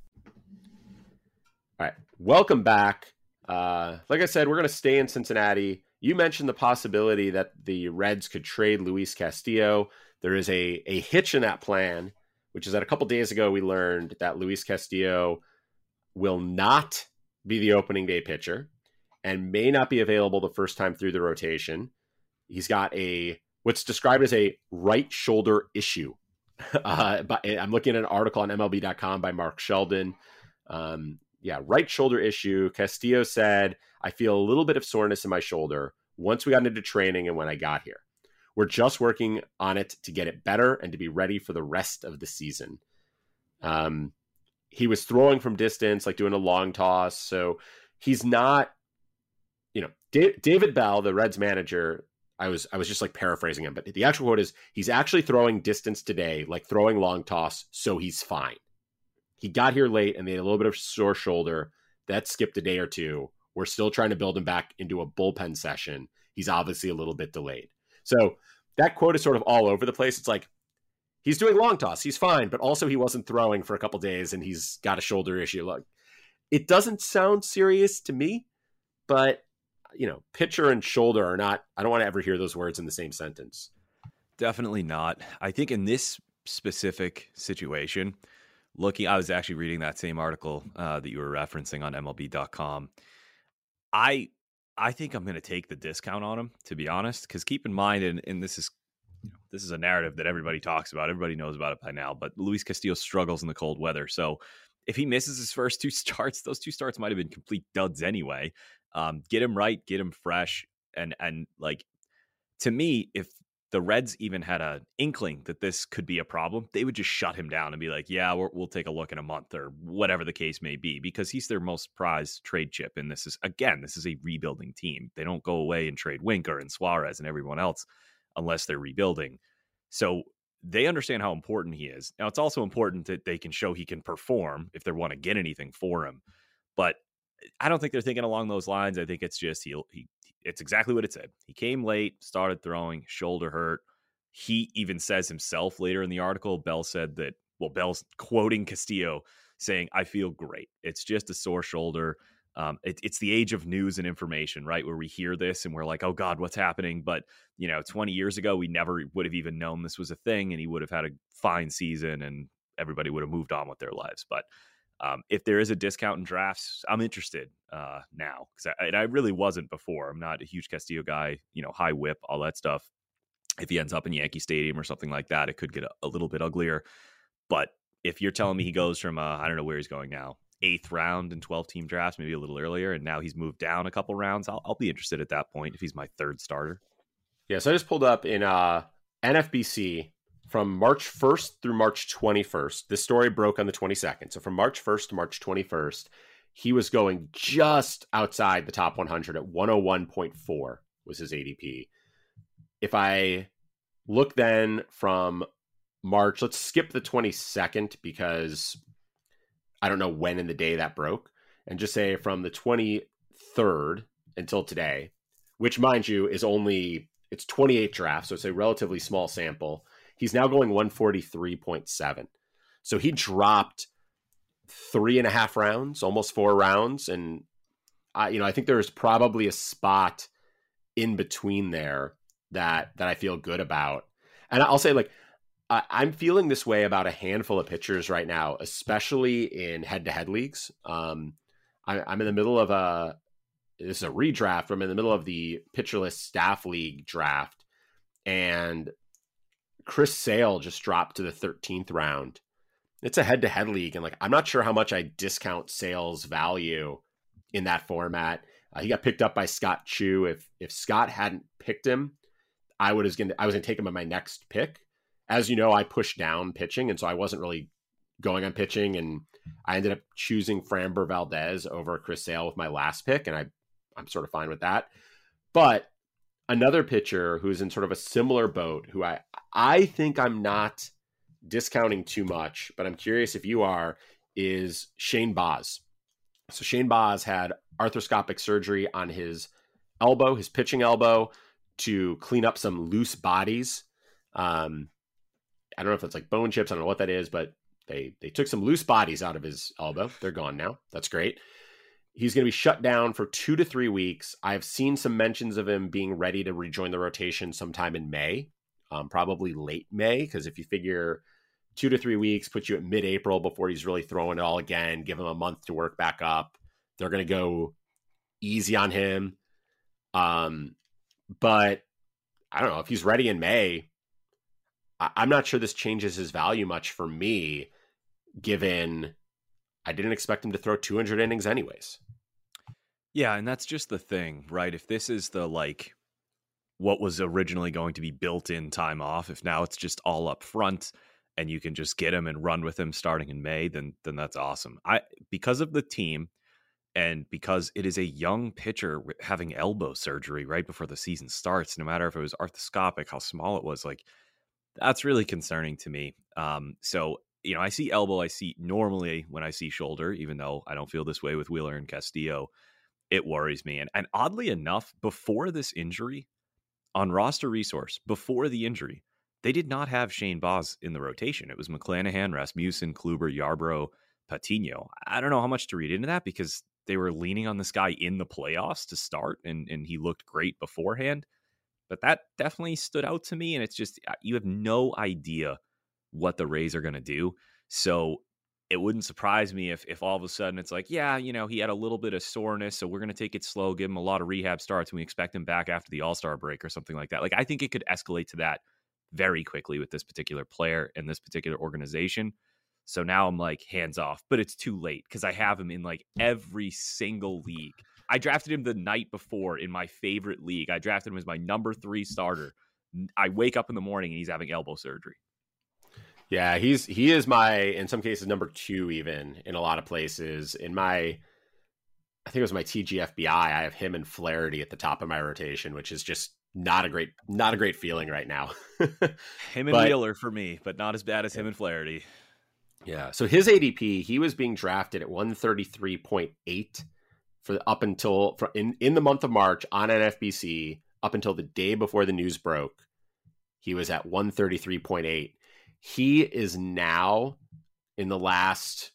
Speaker 1: welcome back. Uh, like I said, we're going to stay in Cincinnati. You mentioned the possibility that the Reds could trade Luis Castillo. There is a, a hitch in that plan, which is that a couple days ago we learned that Luis Castillo will not be the opening day pitcher and may not be available the first time through the rotation. He's got a what's described as a right shoulder issue. Uh, but I'm looking at an article on MLB.com by Mark Sheldon. Um, yeah, right shoulder issue. Castillo said, I feel a little bit of soreness in my shoulder once we got into training and when I got here. We're just working on it to get it better and to be ready for the rest of the season. Um, he was throwing from distance, like doing a long toss. So he's not, you know, D- David Bell, the Reds manager. I was I was just like paraphrasing him, but the actual quote is he's actually throwing distance today, like throwing long toss, so he's fine he got here late and they had a little bit of sore shoulder that skipped a day or two. We're still trying to build him back into a bullpen session. He's obviously a little bit delayed. So that quote is sort of all over the place. It's like he's doing long toss, he's fine, but also he wasn't throwing for a couple days and he's got a shoulder issue. Look, it doesn't sound serious to me, but you know, pitcher and shoulder are not. I don't want to ever hear those words in the same sentence.
Speaker 2: Definitely not. I think in this specific situation, looking, I was actually reading that same article uh, that you were referencing on MLB.com. I I think I'm going to take the discount on him, to be honest, because keep in mind, and, and this is you know, this is a narrative that everybody talks about. Everybody knows about it by now. But Luis Castillo struggles in the cold weather, so if he misses his first two starts, those two starts might have been complete duds anyway. Um, get him right, get him fresh, and and like to me, if the Reds even had an inkling that this could be a problem, they would just shut him down and be like, "Yeah, we will take a look in a month or whatever the case may be," because he's their most prized trade chip. And this is again, this is a rebuilding team. They don't go away and trade Winker and Suarez and everyone else unless they're rebuilding. So they understand how important he is. Now, it's also important that they can show he can perform if they want to get anything for him. But I don't think they're thinking along those lines. I think it's just he he it's exactly what it said. He came late, started throwing, shoulder hurt. He even says himself later in the article, Bell said that well, Bell's quoting Castillo saying, I feel great. It's just a sore shoulder. Um, it, it's the age of news and information, right? Where we hear this and we're like, oh God, what's happening? But, you know, 20 years ago, we never would have even known this was a thing and he would have had a fine season and everybody would have moved on with their lives. But um, if there is a discount in drafts, I'm interested uh, now because I, I, really wasn't before. I'm not a huge Castillo guy, you know, high WHIP, all that stuff. If he ends up in Yankee Stadium or something like that, it could get a, a little bit uglier. But if you're telling me he goes from, uh, I don't know where he's going now, eighth round in 12 team drafts, maybe a little earlier, and now he's moved down a couple rounds, I'll, I'll be interested at that point if he's my third starter.
Speaker 1: Yeah, so I just pulled up in uh, NFBC from March 1st through March 21st. This story broke on the 22nd. So from March 1st to March 21st, he was going just outside the top 100 at 101.4 was his ADP. If I look then from March, let's skip the 22nd because I don't know when in the day that broke, and just say from the 23rd until today, which mind you is only it's 28 drafts, so it's a relatively small sample. He's now going 143.7. So he dropped three and a half rounds, almost four rounds. And I, you know, I think there's probably a spot in between there that that I feel good about. And I'll say like I, I'm feeling this way about a handful of pitchers right now, especially in head-to-head leagues. Um, I, I'm in the middle of a this is a redraft. I'm in the middle of the Pitcher List staff league draft, and Chris Sale just dropped to the 13th round. It's a head to head league. And like, I'm not sure how much I discount Sale's value in that format. Uh, he got picked up by Scott Chu. If, if Scott hadn't picked him, I would have going I was going to take him on my next pick. As you know, I pushed down pitching. And so I wasn't really going on pitching. And I ended up choosing Framber Valdez over Chris Sale with my last pick. And I, I'm sort of fine with that. But another pitcher who's in sort of a similar boat, who I I think I'm not discounting too much, but I'm curious if you are, is Shane Baz. So Shane Baz had arthroscopic surgery on his elbow, his pitching elbow, to clean up some loose bodies. Um, I don't know if it's like bone chips. I don't know what that is, but they they took some loose bodies out of his elbow. They're gone now. That's great. He's going to be shut down for two to three weeks. I've seen some mentions of him being ready to rejoin the rotation sometime in May, um, probably late May, because if you figure two to three weeks puts you at mid April before he's really throwing it all again, give him a month to work back up. They're going to go easy on him. Um, but I don't know if he's ready in May. I- I'm not sure this changes his value much for me, given I didn't expect him to throw 200 innings anyways.
Speaker 2: Yeah, and that's just the thing, right? If this is the like what was originally going to be built in time off, if now it's just all up front and you can just get him and run with him starting in May, then then that's awesome. I because of the team and because it is a young pitcher having elbow surgery right before the season starts, no matter if it was arthroscopic, how small it was, like that's really concerning to me. Um, so you know, I see elbow, I see normally when I see shoulder, even though I don't feel this way with Wheeler and Castillo, it worries me. And and oddly enough, before this injury, on roster resource, before the injury, they did not have Shane Baz in the rotation. It was McClanahan, Rasmussen, Kluber, Yarbrough, Patino. I don't know how much to read into that because they were leaning on this guy in the playoffs to start and and he looked great beforehand. But that definitely stood out to me. And it's just uh, you have no idea what the Rays are going to do. So it wouldn't surprise me if if all of a sudden it's like, yeah, you know, he had a little bit of soreness, so we're going to take it slow, give him a lot of rehab starts, and we expect him back after the All Star break or something like that. Like I think it could escalate to that very quickly with this particular player and this particular organization. So now I'm like hands off, but it's too late because I have him in like every single league. I drafted him the night before in my favorite league. I drafted him as my number three starter. I wake up in the morning and he's having elbow surgery.
Speaker 1: Yeah, he's he is my in some cases number two even in a lot of places. In my I think it was my TGFBI, I have him and Flaherty at the top of my rotation, which is just not a great not a great feeling right now.
Speaker 2: him and but, Wheeler for me, but not as bad as him and Flaherty.
Speaker 1: Yeah. So his ADP, he was being drafted at 133.8 for up until for in, in the month of March on NFBC up until the day before the news broke. He was at 133.8 he is now in the last,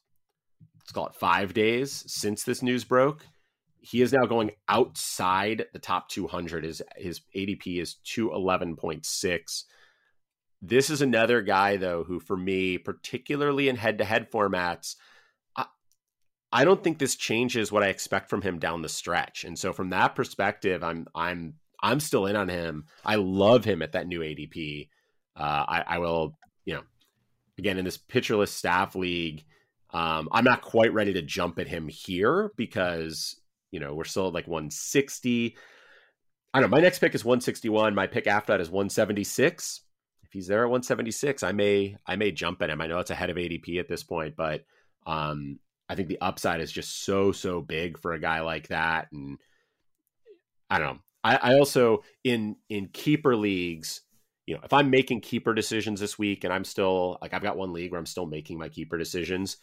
Speaker 1: let's call it five days since this news broke. He is now going outside the top 200. His, his ADP is 211.6. This is another guy, though, who for me, particularly in head to head formats, I, I don't think this changes what I expect from him down the stretch. And so from that perspective, I'm I'm I'm still in on him. I love him at that new ADP. Uh, I, I, will again in this Pitcher List staff league, um, I'm not quite ready to jump at him here because you know we're still at like 160. I don't know. My next pick is 161. My pick after that is 176. If he's there at 176, I may I may jump at him. I know it's ahead of ADP at this point, but um, I think the upside is just so so big for a guy like that. And I don't know. I, I also in in keeper leagues you know, if I'm making keeper decisions this week and I'm still like I've got one league where I'm still making my keeper decisions,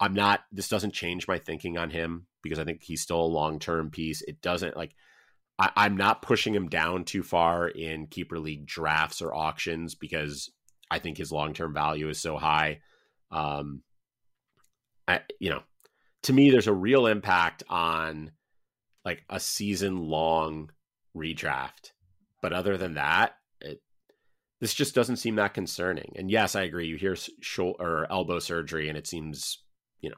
Speaker 1: I'm not this doesn't change my thinking on him because I think he's still a long-term piece. It doesn't like I, am not pushing him down too far in keeper league drafts or auctions because I think his long-term value is so high. Um I you know, to me there's a real impact on like a season long redraft. But other than that, this just doesn't seem that concerning. And yes, I agree. You hear shoulder or elbow surgery, and it seems you know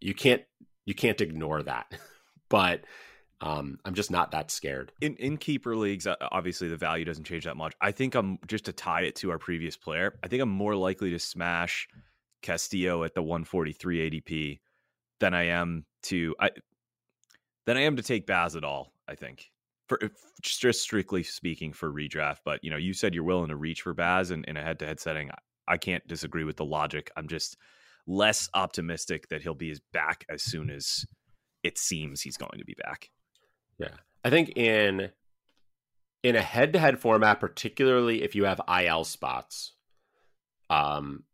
Speaker 1: you can't you can't ignore that. but um, I'm just not that scared.
Speaker 2: In in keeper leagues, uh, obviously the value doesn't change that much. I think I'm just to tie it to our previous player. I think I'm more likely to smash Castillo at the 143 ADP than I am to I than I am to take Baz at all. I think for just strictly speaking for redraft. But you know, you said you're willing to reach for Baz in, in a head to head setting. I can't disagree with the logic. I'm just less optimistic that he'll be back as soon as it seems he's going to be back.
Speaker 1: Yeah. I think in in a head to head format, particularly if you have IL spots, um,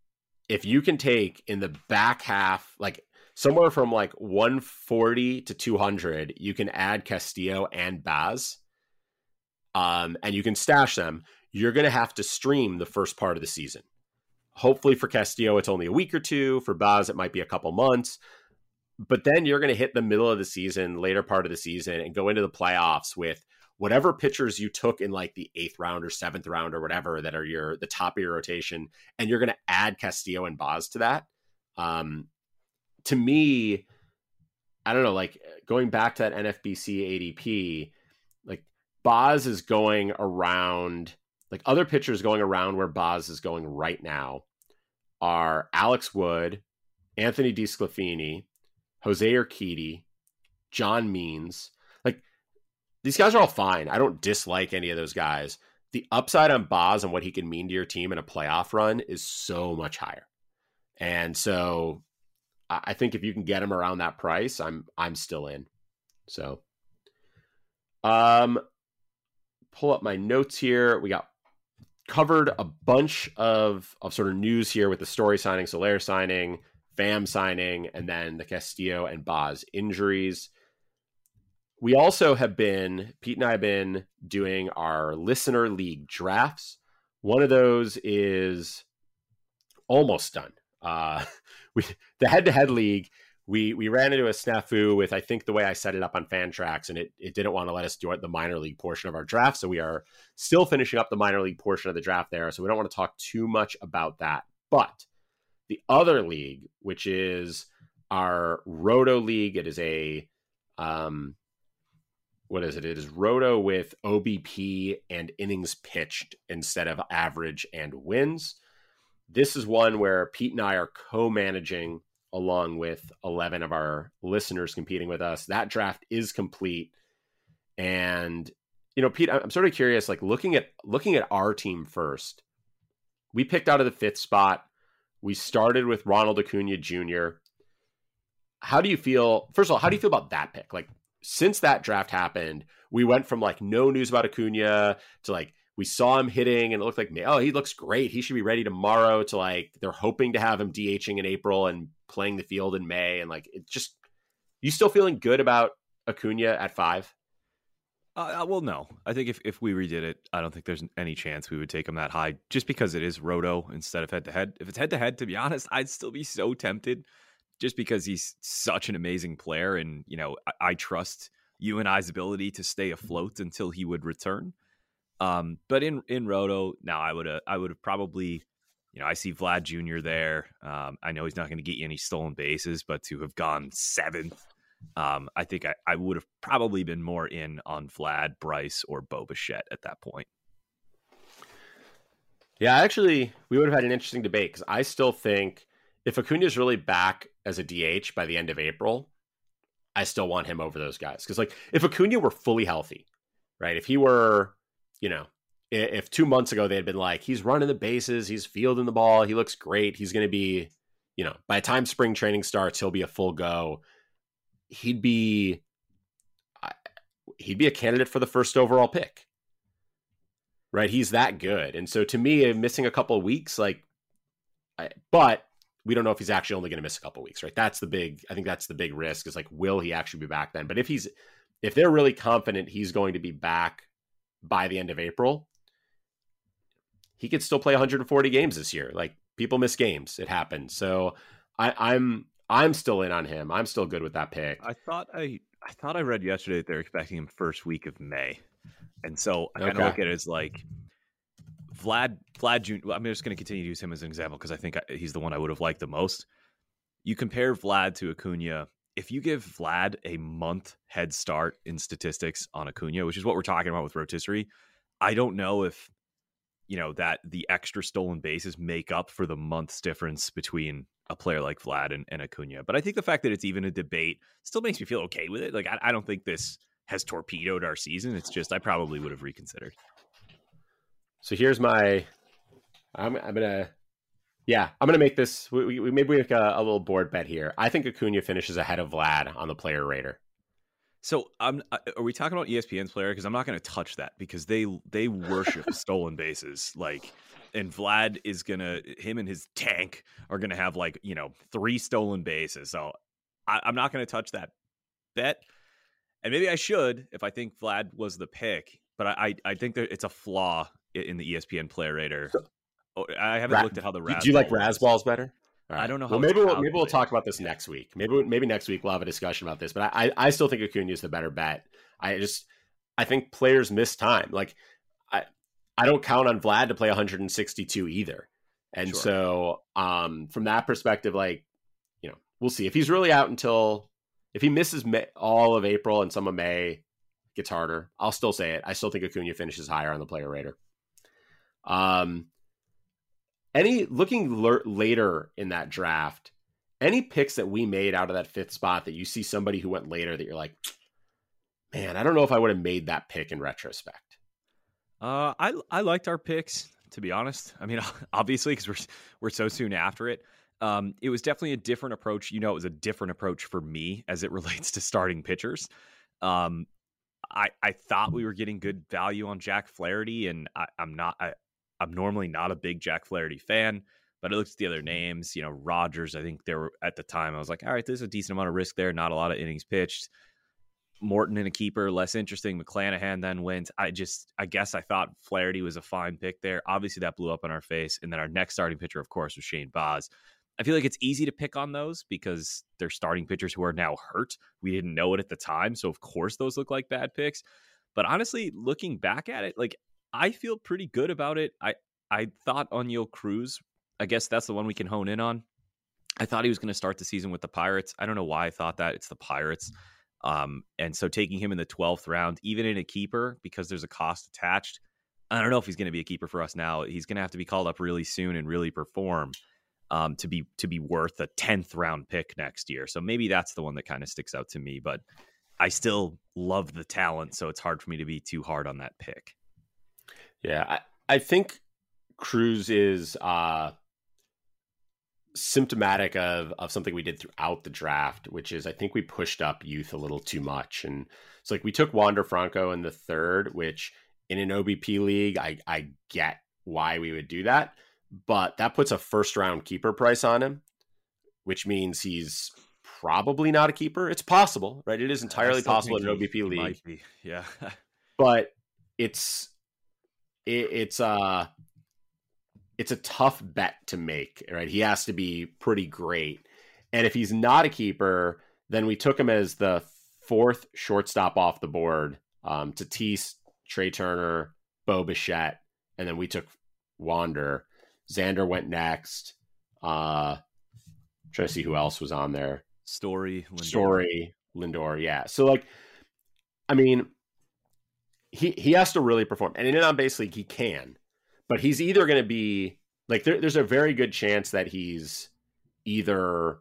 Speaker 1: if you can take in the back half, like somewhere from like 140 to 200, you can add Castillo and Baz, um, and you can stash them. You're going to have to stream the first part of the season. Hopefully for Castillo, it's only a week or two. For Baz, it might be a couple months. But then you're going to hit the middle of the season, later part of the season, and go into the playoffs with whatever pitchers you took in like the eighth round or seventh round or whatever that are your the top of your rotation, and you're going to add Castillo and Baz to that. Um, to me, I don't know, like going back to that NFBC ADP, like Baz is going around, like other pitchers going around where Baz is going right now are Alex Wood, Anthony DeSclafani, Jose Urquidy, John Means. Like these guys are all fine. I don't dislike any of those guys. The upside on Baz and what he can mean to your team in a playoff run is so much higher. And so I think if you can get him around that price, I'm I'm still in. So, um, pull up my notes here. We got covered a bunch of of sort of news here with the story signing, Soler signing, Pham signing, and then the Castillo and Baz injuries. We also have been Pete and I have been doing our listener league drafts. One of those is almost done. Uh, we the head to head league we we ran into a snafu with I think the way I set it up on Fantrax, and it it didn't want to let us do the minor league portion of our draft. So we are still finishing up the minor league portion of the draft there. So we don't want to talk too much about that. But the other league, which is our Roto League, it is a um what is it? It is Roto with OBP and innings pitched instead of average and wins. This is one where Pete and I are co-managing along with 11 of our listeners competing with us. That draft is complete. And, you know, Pete, I'm sort of curious, like looking at looking at our team first, we picked out of the fifth spot. We started with Ronald Acuna Jr. How do you feel? First of all, how do you feel about that pick? Like, since that draft happened, we went from like no news about Acuna to like we saw him hitting and it looked like oh he looks great he should be ready tomorrow to like they're hoping to have him DHing in April and playing the field in May and like it just you still feeling good about Acuna at five?
Speaker 2: Uh, uh, well, no. I think if, if we redid it, I don't think there's any chance we would take him that high just because it is roto instead of head to head. If it's head to head, to be honest, I'd still be so tempted just because he's such an amazing player. And, you know, I, I trust you and I's ability to stay afloat until he would return. Um, but in in Roto, now I would I would have probably, you know, I see Vlad Jr. there. Um, I know he's not going to get you any stolen bases, but to have gone seventh, um, I think I, I would have probably been more in on Vlad, Bryce, or Bo Bichette at that point.
Speaker 1: Yeah, actually, we would have had an interesting debate because I still think if Acuna is really back as a DH by the end of April, I still want him over those guys. Because like if Acuna were fully healthy, right? If he were you know, if two months ago they had been like, he's running the bases, he's fielding the ball, he looks great, he's going to be, you know, by the time spring training starts, he'll be a full go. He'd be, he'd be a candidate for the first overall pick, right? He's that good, and so to me, uh, missing a couple of weeks, like, I, but we don't know if he's actually only going to miss a couple weeks, right? That's the big, I think that's the big risk is like, will he actually be back then? But if he's, if they're really confident he's going to be back by the end of April, he could still play 140 games this year. Like people miss games, it happens. So I, I'm I'm still in on him. I'm still good with that pick.
Speaker 2: I thought I I thought I read yesterday that they're expecting him first week of May, and so I kind of okay. look at it as like Vlad Vlad Jr. I'm just going to continue to use him as an example because I think he's the one I would have liked the most. You compare Vlad to Acuna if you give Vlad a month head start in statistics on Acuna, which is what we're talking about with rotisserie, I don't know if you know that the extra stolen bases make up for the month's difference between a player like Vlad and, and Acuna. But I think the fact that it's even a debate still makes me feel okay with it. Like I, I don't think this has torpedoed our season. It's just I probably would have reconsidered.
Speaker 1: So here's my I'm I'm gonna yeah, I'm gonna make this. We, we maybe we make a, a, little board bet here. I think Acuna finishes ahead of Vlad on the player rater.
Speaker 2: So, um, are we talking about ESPN's player? Because I'm not going to touch that because they they worship stolen bases. Like, and Vlad is gonna him and his tank are gonna have like you know three stolen bases. So, I, I'm not going to touch that bet. And maybe I should if I think Vlad was the pick. But I I, I think that it's a flaw in the ESPN player rater. So, I haven't Ra- looked at how the
Speaker 1: Raz. Do you like Razzballs better?
Speaker 2: Right. I don't know.
Speaker 1: well, maybe we'll, maybe we'll talk about this next week. Maybe maybe next week we'll have a discussion about this. But I I still think Acuna is the better bet. I just I think players miss time. Like I I don't count on Vlad to play 162 either. And sure. so um from that perspective, like you know, we'll see if he's really out until if he misses May, all of April and some of May, gets harder. I'll still say it. I still think Acuna finishes higher on the player rater. Um, any looking l- later in that draft, any picks that we made out of that fifth spot that you see somebody who went later that you're like, man, I don't know if I would have made that pick in retrospect.
Speaker 2: Uh, I I liked our picks to be honest. I mean, obviously because we're we're so soon after it. Um, it was definitely a different approach. You know, it was a different approach for me as it relates to starting pitchers. Um, I I thought we were getting good value on Jack Flaherty, and I, am not. I, I'm normally not a big Jack Flaherty fan, but I looked at the other mm-hmm. names. You know, Rogers. I think there were at the time. I was like, all right, there's a decent amount of risk there. Not a lot of innings pitched. Morton in a keeper, less interesting. McClanahan then went. I just, I guess I thought Flaherty was a fine pick there. Obviously, that blew up in our face. And then our next starting pitcher, of course, was Shane Baz. I feel like it's easy to pick on those because they're starting pitchers who are now hurt. We didn't know it at the time. So, of course, those look like bad picks. But honestly, looking back at it, like I feel pretty good about it. I, I thought Oneil Cruz, I guess that's the one we can hone in on. I thought he was going to start the season with the Pirates. I don't know why I thought that. It's the Pirates. Um, and so taking him in the 12th round, even in a keeper, because there's a cost attached, I don't know if he's going to be a keeper for us now. He's going to have to be called up really soon and really perform um, to be to be worth a 10th round pick next year. So maybe that's the one that kind of sticks out to me. But I still love the talent, so it's hard for me to be too hard on that pick.
Speaker 1: Yeah, I, I think Cruz is uh, symptomatic of of something we did throughout the draft, which is I think we pushed up youth a little too much, and it's like we took Wander Franco in the third, which in an OBP league, I I get why we would do that, but that puts a first round keeper price on him, which means he's probably not a keeper. It's possible, right? It is entirely possible in an OBP league.
Speaker 2: Yeah,
Speaker 1: but it's it, it's uh it's a tough bet to make, right? He has to be pretty great. And if he's not a keeper, then we took him as the fourth shortstop off the board. Um, Tatis, Trea Turner, Bo Bichette, and then we took Wander. Xander went next. Uh, trying to see who else was on there.
Speaker 2: Story,
Speaker 1: Lindor. Story, Lindor. Yeah. So like, I mean, he he has to really perform, and in an on base league, he can but he's either going to be like there, there's a very good chance that he's either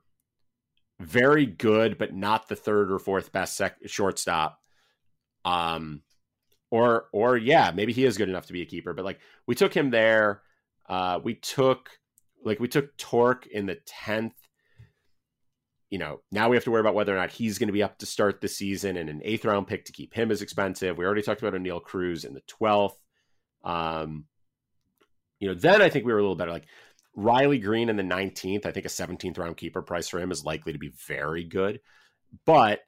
Speaker 1: very good but not the third or fourth best sec- shortstop um or or yeah maybe he is good enough to be a keeper but like we took him there uh we took like we took Tork in the 10th you know now we have to worry about whether or not he's going to be up to start the season and an eighth round pick to keep him as expensive we already talked about Oneil Cruz in the 12th um you know, then I think we were a little better. Like Riley Greene in the 19th, I think a 17th round keeper price for him is likely to be very good. But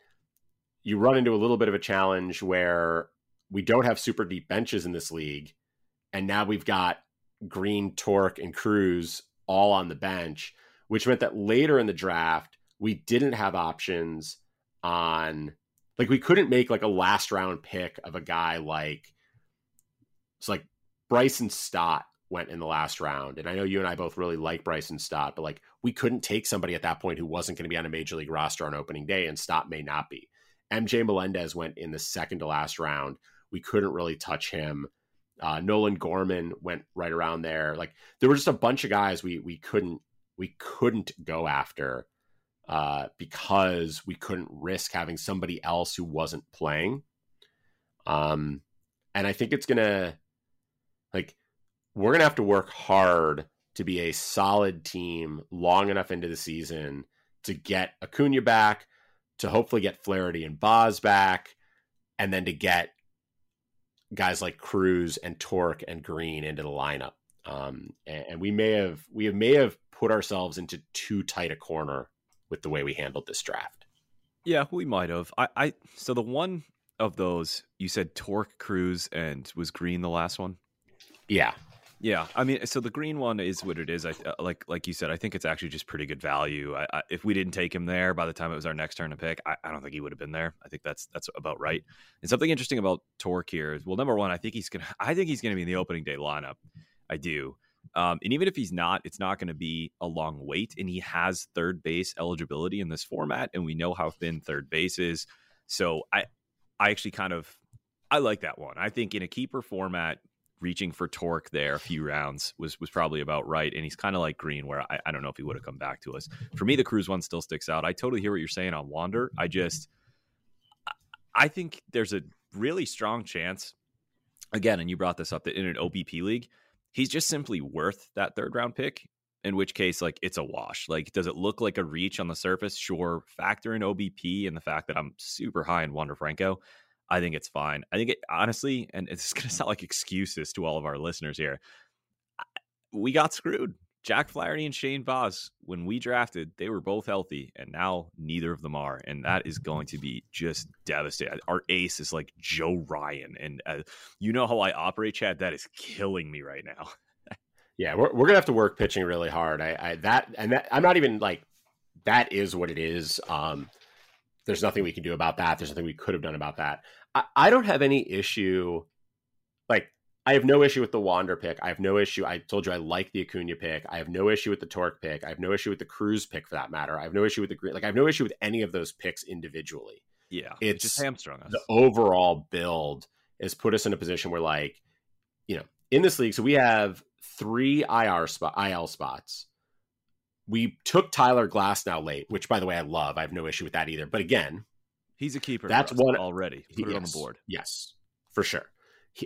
Speaker 1: you run into a little bit of a challenge where we don't have super deep benches in this league. And now we've got Greene, Tork, and Cruz all on the bench, which meant that later in the draft, we didn't have options on like we couldn't make like a last round pick of a guy like it's like Bryson Stott went in the last round. And I know you and I both really like Bryson Stott, but like we couldn't take somebody at that point who wasn't going to be on a major league roster on opening day, and Stott may not be. MJ Melendez went in the second to last round. We couldn't really touch him. Uh, Nolan Gorman went right around there. Like there were just a bunch of guys we we couldn't we couldn't go after uh, because we couldn't risk having somebody else who wasn't playing. Um, and I think it's gonna like we're to have to work hard to be a solid team long enough into the season to get Acuna back, to hopefully get Flaherty and Baz back, and then to get guys like Cruz and Tork and Greene into the lineup. Um, and, and we may have we may have put ourselves into too tight a corner with the way we handled this draft.
Speaker 2: Yeah, we might have. I, I so the one of those you said Tork, Cruz, and was Greene the last one?
Speaker 1: Yeah.
Speaker 2: Yeah, I mean, so the Greene one is what it is. I uh, like, like you said, I think it's actually just pretty good value. I, I, if we didn't take him there by the time it was our next turn to pick, I, I, don't think he would have been there. I think that's that's about right. And something interesting about Tork here is, well, number one, I think he's gonna, I think he's gonna be in the opening day lineup. I do, um, and even if he's not, it's not going to be a long wait. And he has third base eligibility in this format, and we know how thin third base is. So I, I actually kind of, I like that one. I think in a keeper format, reaching for Tork there a few rounds was was probably about right. And he's kind of like Greene, where I, I don't know if he would have come back to us. For me, the Cruz one still sticks out. I totally hear what you're saying on Wander. I just I think there's a really strong chance. Again, and you brought this up that in an OBP league, he's just simply worth that third round pick. In which case, like it's a wash. Like, does it look like a reach on the surface? Sure. Factor in OBP and the fact that I'm super high in Wander Franco. I think it's fine. I think it honestly, and it's going to sound like excuses to all of our listeners here. we got screwed. Jack Flaherty and Shane Baz, when we drafted, they were both healthy, and now neither of them are, and that is going to be just devastating. Our ace is like Joe Ryan, and uh, you know how I operate, Chad. That is killing me right now.
Speaker 1: yeah, we're we're gonna have to work pitching really hard. I, I that and that I'm not even like that is what it is. Um, there's nothing we can do about that. There's nothing we could have done about that. I, I don't have any issue. Like I have no issue with the Wander pick. I have no issue. I told you I like the Acuna pick. I have no issue with the Tork pick. I have no issue with the Cruz pick for that matter. I have no issue with the Greene. Like I have no issue with any of those picks individually.
Speaker 2: Yeah,
Speaker 1: it's
Speaker 2: just hamstrung us.
Speaker 1: The overall build has put us in a position where, like, you know, in this league, so we have three IR spot IL spots. We took Tyler Glasnow late, which by the way I love. I have no issue with that either. But again,
Speaker 2: he's a keeper.
Speaker 1: That's one
Speaker 2: already. Put it on the board.
Speaker 1: Yes, for sure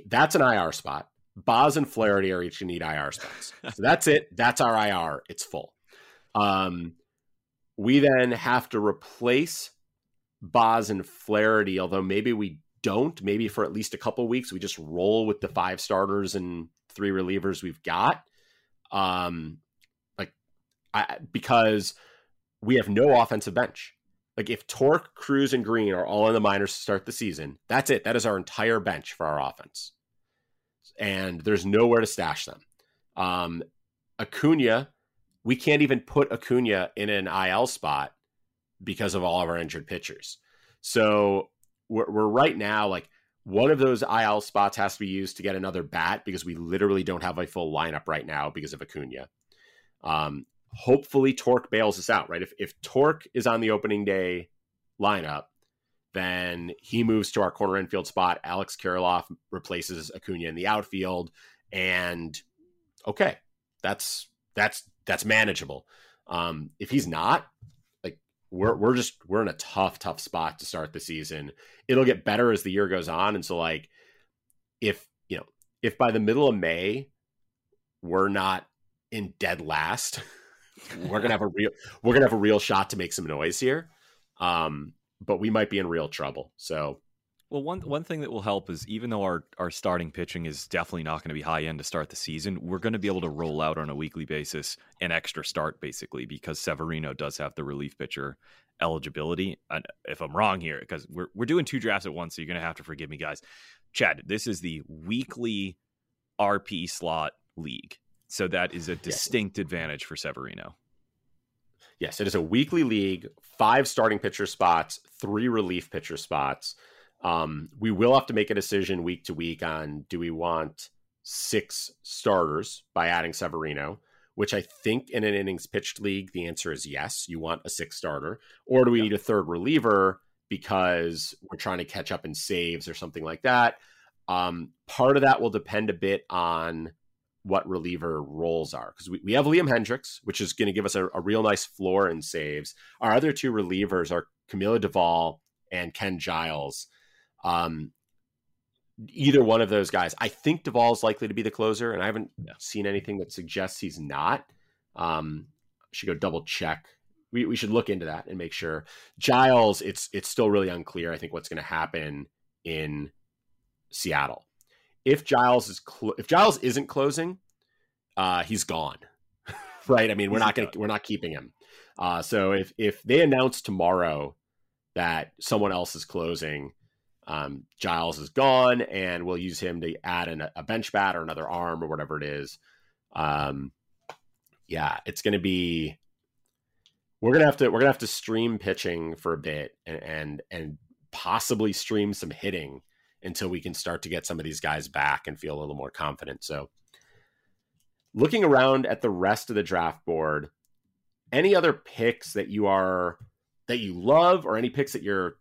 Speaker 1: that's an IR spot. Baz and Flaherty are each going to need IR spots. so that's it. That's our IR. It's full. Um, we then have to replace Baz and Flaherty, although maybe we don't. Maybe for at least a couple weeks, we just roll with the five starters and three relievers we've got. Um, like, I, because we have no offensive bench. Like if Tork, Cruz, and Greene are all in the minors to start the season, that's it. That is our entire bench for our offense. And there's nowhere to stash them. Um, Acuna, we can't even put Acuna in an IL spot because of all of our injured pitchers. So we're, we're right now like one of those IL spots has to be used to get another bat because we literally don't have a full lineup right now because of Acuna. Um, hopefully Tork bails us out, right? If if Tork is on the opening day lineup, then he moves to our corner infield spot. Alex Kirilloff replaces Acuna in the outfield, and okay, that's that's that's manageable. Um, if he's not, like we're we're just we're in a tough tough spot to start the season. It'll get better as the year goes on, and so like if you know if by the middle of May we're not in dead last. we're gonna have a real we're gonna have a real shot to make some noise here. Um, but we might be in real trouble. So
Speaker 2: well, one one thing that will help is even though our, our starting pitching is definitely not going to be high end to start the season, we're going to be able to roll out on a weekly basis an extra start basically because Severino does have the relief pitcher eligibility. And if I'm wrong here, because we're we're doing two drafts at once, so you're going to have to forgive me, guys. Chad, this is the weekly RP slot league. So that is a distinct yes. advantage for Severino.
Speaker 1: Yes, it is a weekly league, five starting pitcher spots, three relief pitcher spots. Um, we will have to make a decision week to week on do we want six starters by adding Severino, which I think in an innings pitched league, the answer is yes, you want a six starter. Or do we need a third reliever because we're trying to catch up in saves or something like that? Um, part of that will depend a bit on what reliever roles are because we, we have Liam Hendriks, which is going to give us a, a, real nice floor in saves. Our other two relievers are Camilo Doval and Ken Giles. Um, either one of those guys, I think Doval is likely to be the closer, and I haven't yeah. seen anything that suggests he's not. Um, should go double check. We, we should look into that and make sure. Giles, it's it's still really unclear. I think what's going to happen in Seattle if Giles is cl- if Giles isn't closing, uh, he's gone. right? I mean, we're not going we're not keeping him. Uh, so if if they announce tomorrow that someone else is closing, um, Giles is gone, and we'll use him to add an, a bench bat or another arm or whatever it is. Um, yeah, it's going to be. We're gonna have to we're gonna have to stream pitching for a bit and and, and possibly stream some hitting until we can start to get some of these guys back and feel a little more confident. So, looking around at the rest of the draft board, any other picks that you are that you love, or any picks that you're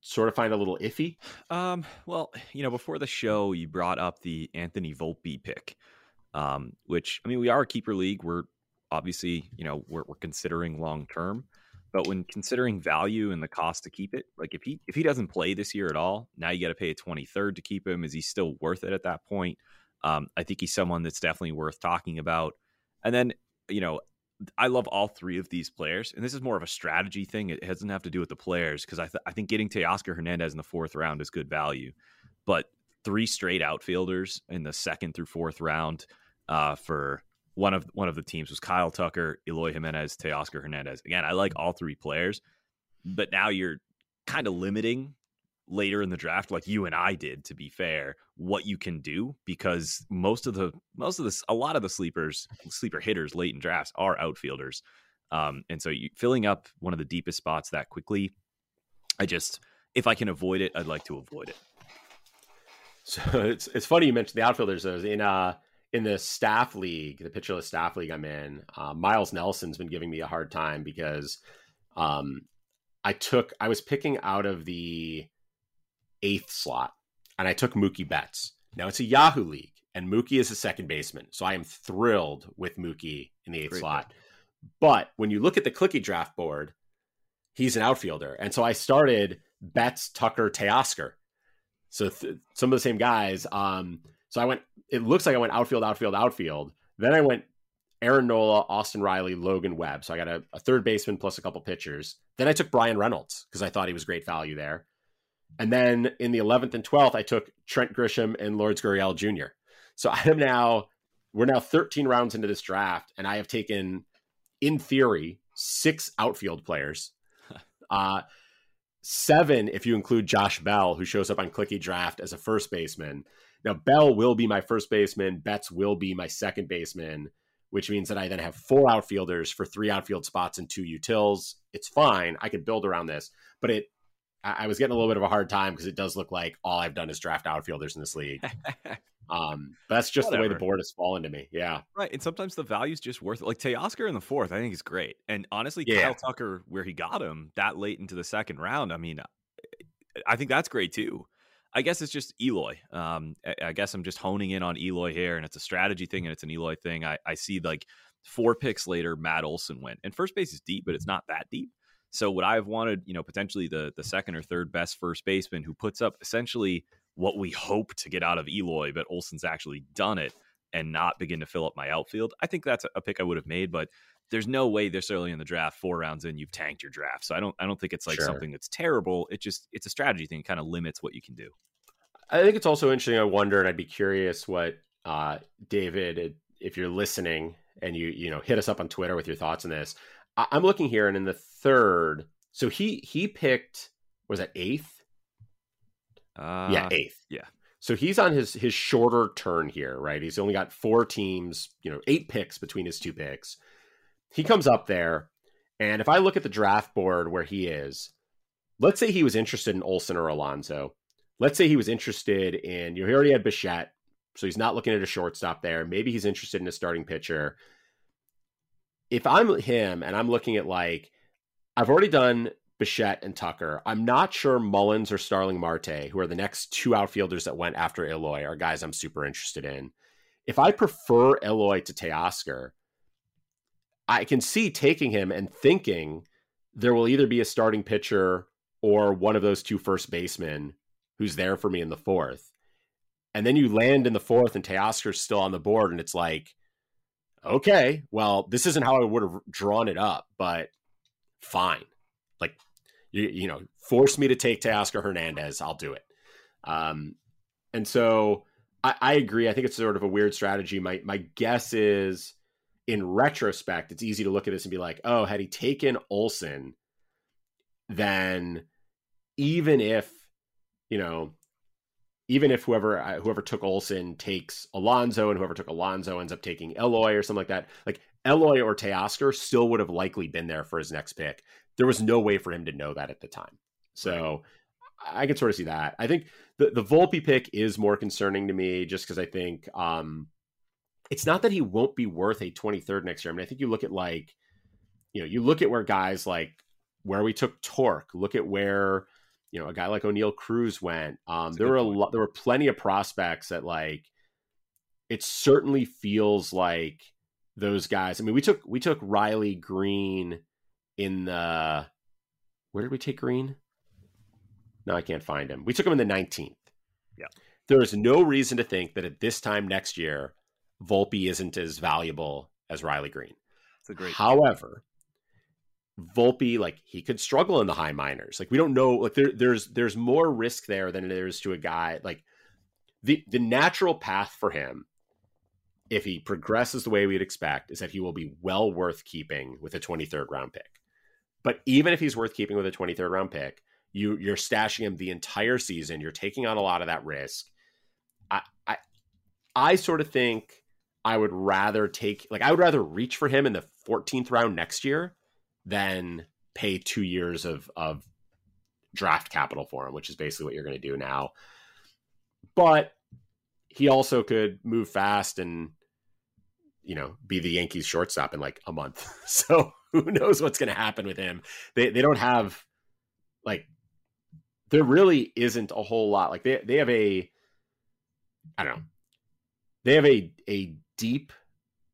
Speaker 1: sort of find a little iffy?
Speaker 2: Um, well, you know, before the show, you brought up the Anthony Volpe pick, um, which I mean, we are a keeper league. We're obviously, you know, we're, we're considering long term. But when considering value and the cost to keep it, like if he if he doesn't play this year at all, now you got to pay a twenty third to keep him. Is he still worth it at that point? Um, I think he's someone that's definitely worth talking about. And then you know, I love all three of these players, and this is more of a strategy thing. It doesn't have to do with the players because I th- I think getting Teoscar Hernandez in the fourth round is good value, but three straight outfielders in the second through fourth round uh, for one of one of the teams was Kyle Tucker, Eloy Jimenez, Teoscar Hernandez. Again, I like all three players, but now you're kind of limiting later in the draft, like you and I did, to be fair, what you can do because most of the most of this a lot of the sleepers sleeper hitters late in drafts are outfielders. Um, and so you, filling up one of the deepest spots that quickly, I just if I can avoid it, I'd like to avoid it.
Speaker 1: So it's it's funny you mentioned the outfielders. In uh in the staff league, the Pitcher List staff league I'm in, uh, Miles Nelson's been giving me a hard time because um, I took I was picking out of the eighth slot, and I took Mookie Betts. Now it's a Yahoo league, and Mookie is a second baseman, so I am thrilled with Mookie in the eighth Great slot. But when you look at the clicky draft board, he's an outfielder, and so I started Betts, Tucker, Teoscar. So th- some of the same guys. Um, so I went. It looks like I went outfield, outfield, outfield. Then I went Aaron Nola, Austin Riley, Logan Webb. So I got a, a third baseman plus a couple pitchers. Then I took Bryan Reynolds because I thought he was great value there. And then in the 11th and 12th, I took Trent Grisham and Lourdes Gurriel Jr. So I am now, we're now 13 rounds into this draft, and I have taken, in theory, six outfield players. uh, seven if you include Josh Bell, who shows up on Clicky Draft as a first baseman. Now, Bell will be my first baseman. Betts will be my second baseman, which means that I then have four outfielders for three outfield spots and two utils. It's fine. I can build around this, but it I, was getting a little bit of a hard time because it does look like all I've done is draft outfielders in this league. um, but that's just Whatever. the way the board has fallen to me. Yeah.
Speaker 2: Right. And sometimes the value is just worth it. Like Teoscar in the fourth, I think is great. And honestly, yeah. Kyle Tucker, where he got him that late into the second round, I mean, I think that's great too. I guess it's just Eloy. Um, I guess I'm just honing in on Eloy here, and it's a strategy thing, and it's an Eloy thing. I, I see like four picks later, Matt Olson went, and first base is deep, but it's not that deep. So would I have wanted, you know, potentially the the second or third best first baseman who puts up essentially what we hope to get out of Eloy, but Olson's actually done it and not begin to fill up my outfield? I think that's a pick I would have made, but there's no way this early in the draft, four rounds in, you've tanked your draft. So I don't I don't think it's like sure. something that's terrible. It just it's a strategy thing. It kind of limits what you can do.
Speaker 1: I think it's also interesting. I wonder, and I'd be curious what uh, David, if you're listening and you you know hit us up on Twitter with your thoughts on this. I'm looking here, and in the third, so he he picked was that eighth?
Speaker 2: Uh,
Speaker 1: yeah, eighth.
Speaker 2: Yeah.
Speaker 1: So he's on his his shorter turn here, right? He's only got four teams, you know, eight picks between his two picks. He comes up there, and if I look at the draft board where he is, let's say he was interested in Olson or Alonso. Let's say he was interested in you know he already had Bichette, so he's not looking at a shortstop there. Maybe he's interested in a starting pitcher if I'm him and I'm looking at like, I've already done Bichette and Tucker. I'm not sure Mullins or Starling Marte, who are the next two outfielders that went after Eloy, are guys I'm super interested in. If I prefer Eloy to Teoscar, I can see taking him and thinking there will either be a starting pitcher or one of those two first basemen who's there for me in the fourth. And then you land in the fourth and Teoscar's still on the board, and it's like, okay, well, this isn't how I would have drawn it up, but fine. Like, you, you know, force me to take Teoscar Hernandez, I'll do it. Um, and so I, I agree. I think it's sort of a weird strategy. My my guess is, in retrospect, it's easy to look at this and be like, oh, had he taken Olson, then even if you know even if whoever uh, whoever took Olson takes Alonso and whoever took Alonso ends up taking Eloy or something like that, like Eloy or Teoscar still would have likely been there for his next pick. There was no way for him to know that at the time. So. I can sort of see that. I think the the Volpe pick is more concerning to me just because I think um, it's not that he won't be worth a 23rd next year. I mean, I think you look at like, you know, you look at where guys like where we took Tork, look at where you know, a guy like Oneil Cruz went. Um, there were a lot, there were plenty of prospects that like, it certainly feels like those guys. I mean, we took we took Riley Greene in the where did we take Greene? No, I can't find him. We took him in the 19th.
Speaker 2: Yeah.
Speaker 1: There is no reason to think that at this time next year, Volpe isn't as valuable as Riley Greene.
Speaker 2: It's a great.
Speaker 1: However, Volpe, like he could struggle in the high minors. Like we don't know. Like there, there's there's more risk there than there is to a guy. Like the the natural path for him if he progresses the way we'd expect, is that he will be well worth keeping with a 23rd round pick. But even if he's worth keeping with a 23rd round pick, you you're stashing him the entire season. You're taking on a lot of that risk. I I, I sort of think I would rather take like I would rather reach for him in the 14th round next year than pay two years of of draft capital for him, which is basically what you're going to do now. But he also could move fast and you know be the Yankees shortstop in like a month. So who knows what's going to happen with him? They they don't have like there really isn't a whole lot. Like they they have a I don't know. They have a a deep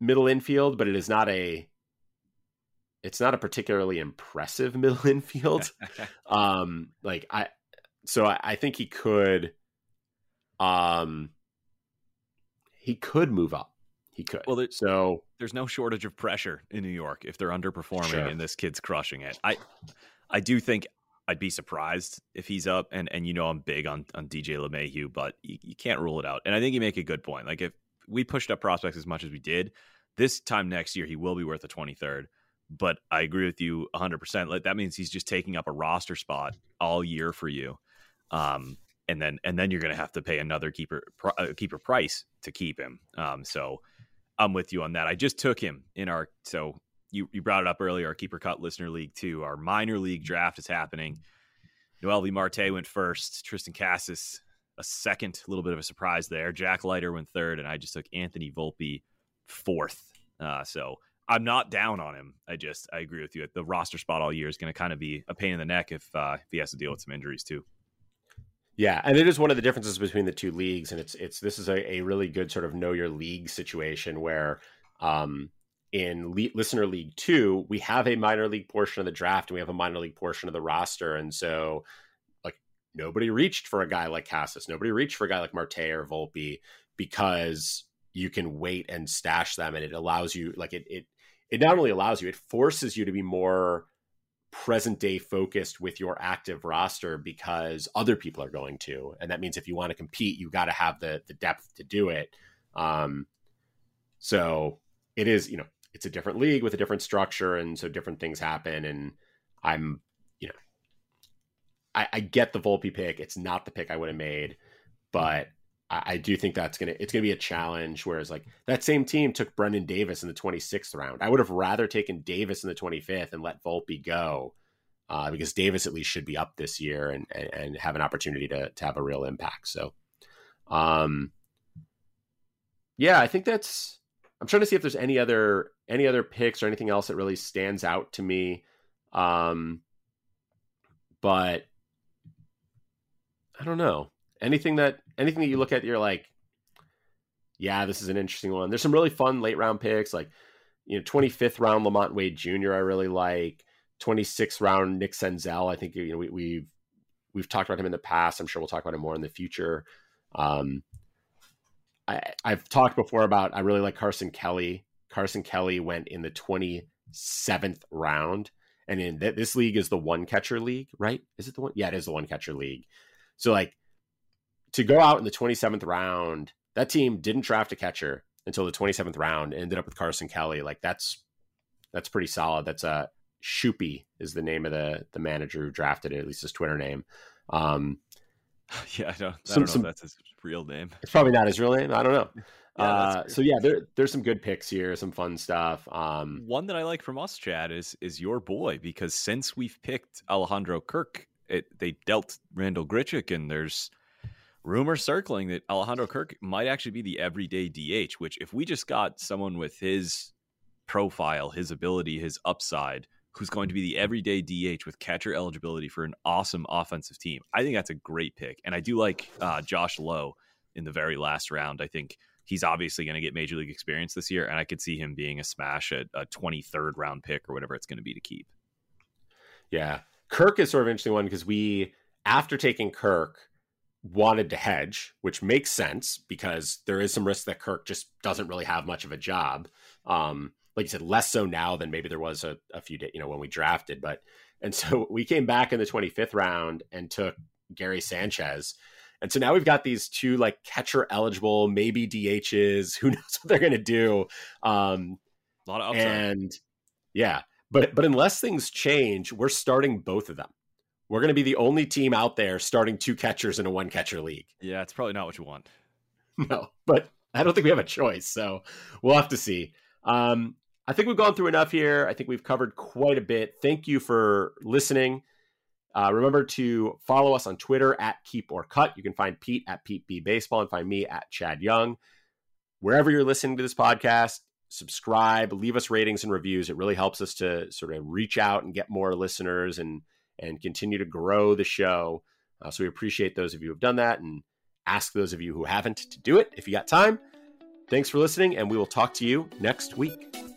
Speaker 1: middle infield, but it is not a it's not a particularly impressive middle infield. um like I so I, I think he could um he could move up. He could.
Speaker 2: Well, there,
Speaker 1: so
Speaker 2: there's no shortage of pressure in New York if they're underperforming
Speaker 1: Sure.
Speaker 2: and this kid's crushing it. I I do think I'd be surprised if he's up and and you know I'm big on on DJ LeMahieu, but you, you can't rule it out. And I think you make a good point. Like if we pushed up prospects as much as we did, this time next year he will be worth a 23rd. But I agree with you 100%. That means he's just taking up a roster spot all year for you. Um and then and then you're going to have to pay another keeper uh, keeper price to keep him. Um so I'm with you on that. I just took him in our so you you brought it up earlier. Our keeper cut listener league too. Our minor league draft is happening. Noelvi Marte went first. Triston Casas a second. Little bit of a surprise there. Jack Leiter went third, and I just took Anthony Volpe fourth. Uh, so I'm not down on him. I just I agree with you. The roster spot all year is going to kind of be a pain in the neck if uh, if he has to deal with some injuries too.
Speaker 1: Yeah, and it is one of the differences between the two leagues, and it's it's this is a, a really good sort of know your league situation where um, in le- listener league two we have a minor league portion of the draft and we have a minor league portion of the roster, and so nobody reached for a guy like Casas, nobody reached for a guy like Marte or Volpe because you can wait and stash them, and it allows you like it it it not only allows you, it forces you to be more present day focused with your active roster because other people are going to and that means if you want to compete you got to have the the depth to do it. Um so it is you know it's a different league with a different structure and so different things happen and i'm i, I get the volpe pick it's not the pick i would have made but I, I do think that's gonna it's gonna be a challenge. Whereas like that same team took Brennen Davis in the 26th round. I would have rather taken Davis in the 25th and let Volpe go. Uh, because Davis at least should be up this year and, and, and have an opportunity to, to have a real impact. So, um, yeah, I think that's. I'm trying to see if there's any other any other picks or anything else that really stands out to me. Um, but I don't know anything that anything that you look at. You're like, yeah, this is an interesting one. There's some really fun late round picks, like you know, 25th round LaMonte Wade Jr. I really like. 26th round Nick Senzel. I think you know we, we've we've talked about him in the past. I'm sure we'll talk about him more in the future. Um, I, I've talked before about I really like Carson Kelly. Carson Kelly went in the 27th round, and in th- this league is the one catcher league, right? Is it the one? Yeah, it is the one catcher league. So like to go out in the 27th round, that team didn't draft a catcher until the 27th round and ended up with Carson Kelly. Like that's that's pretty solid. That's a Shoopy is the name of the the manager who drafted it, at least his Twitter name. Um,
Speaker 2: yeah, I don't, I
Speaker 1: Some-
Speaker 2: don't know
Speaker 1: some-
Speaker 2: if that's his real name.
Speaker 1: it's probably not his real name. I don't know.
Speaker 2: Yeah,
Speaker 1: uh, so yeah, there, there's some good picks here, some fun stuff. Um,
Speaker 2: One that I like from us, Chad, is is your boy because since we've picked Alejandro Kirk, it, they dealt Randal Grichuk, and there's rumors circling that Alejandro Kirk might actually be the everyday DH. Which, if we just got someone with his profile, his ability, his upside, who's going to be the everyday DH with catcher eligibility for an awesome offensive team, I think that's a great pick. And I do like uh, Josh Lowe in the very last round. I think he's obviously going to get major league experience this year, and I could see him being a smash at a 23rd round pick or whatever it's going to be to keep.
Speaker 1: Yeah. Kirk is sort of an interesting one because we, after taking Kirk, wanted to hedge, which makes sense because there is some risk that Kirk just doesn't really have much of a job. Um, like you said, less so now than maybe there was a, a few days, you know, when we drafted. But, and so we came back in the 25th round and took Gary Sanchez. And so now we've got these two like catcher eligible, maybe DHs. Who knows what they're going to do? Um,
Speaker 2: a lot of upside.
Speaker 1: And yeah, but but unless things change, we're starting both of them. We're going to be the only team out there starting two catchers in a one catcher league.
Speaker 2: Yeah, it's probably not what you want.
Speaker 1: No, but I don't think we have a choice. So we'll have to see. Um, I think we've gone through enough here. I think we've covered quite a bit. Thank you for listening. Uh, remember to follow us on Twitter at Keep or Cut. You can find Pete at Pete B Baseball and find me at Chad Young. Wherever you're listening to this podcast, subscribe, leave us ratings and reviews. It really helps us to sort of reach out and get more listeners and and continue to grow the show. Uh, so we appreciate those of you who have done that and ask those of you who haven't to do it if you got time. Thanks for listening, and we will talk to you next week.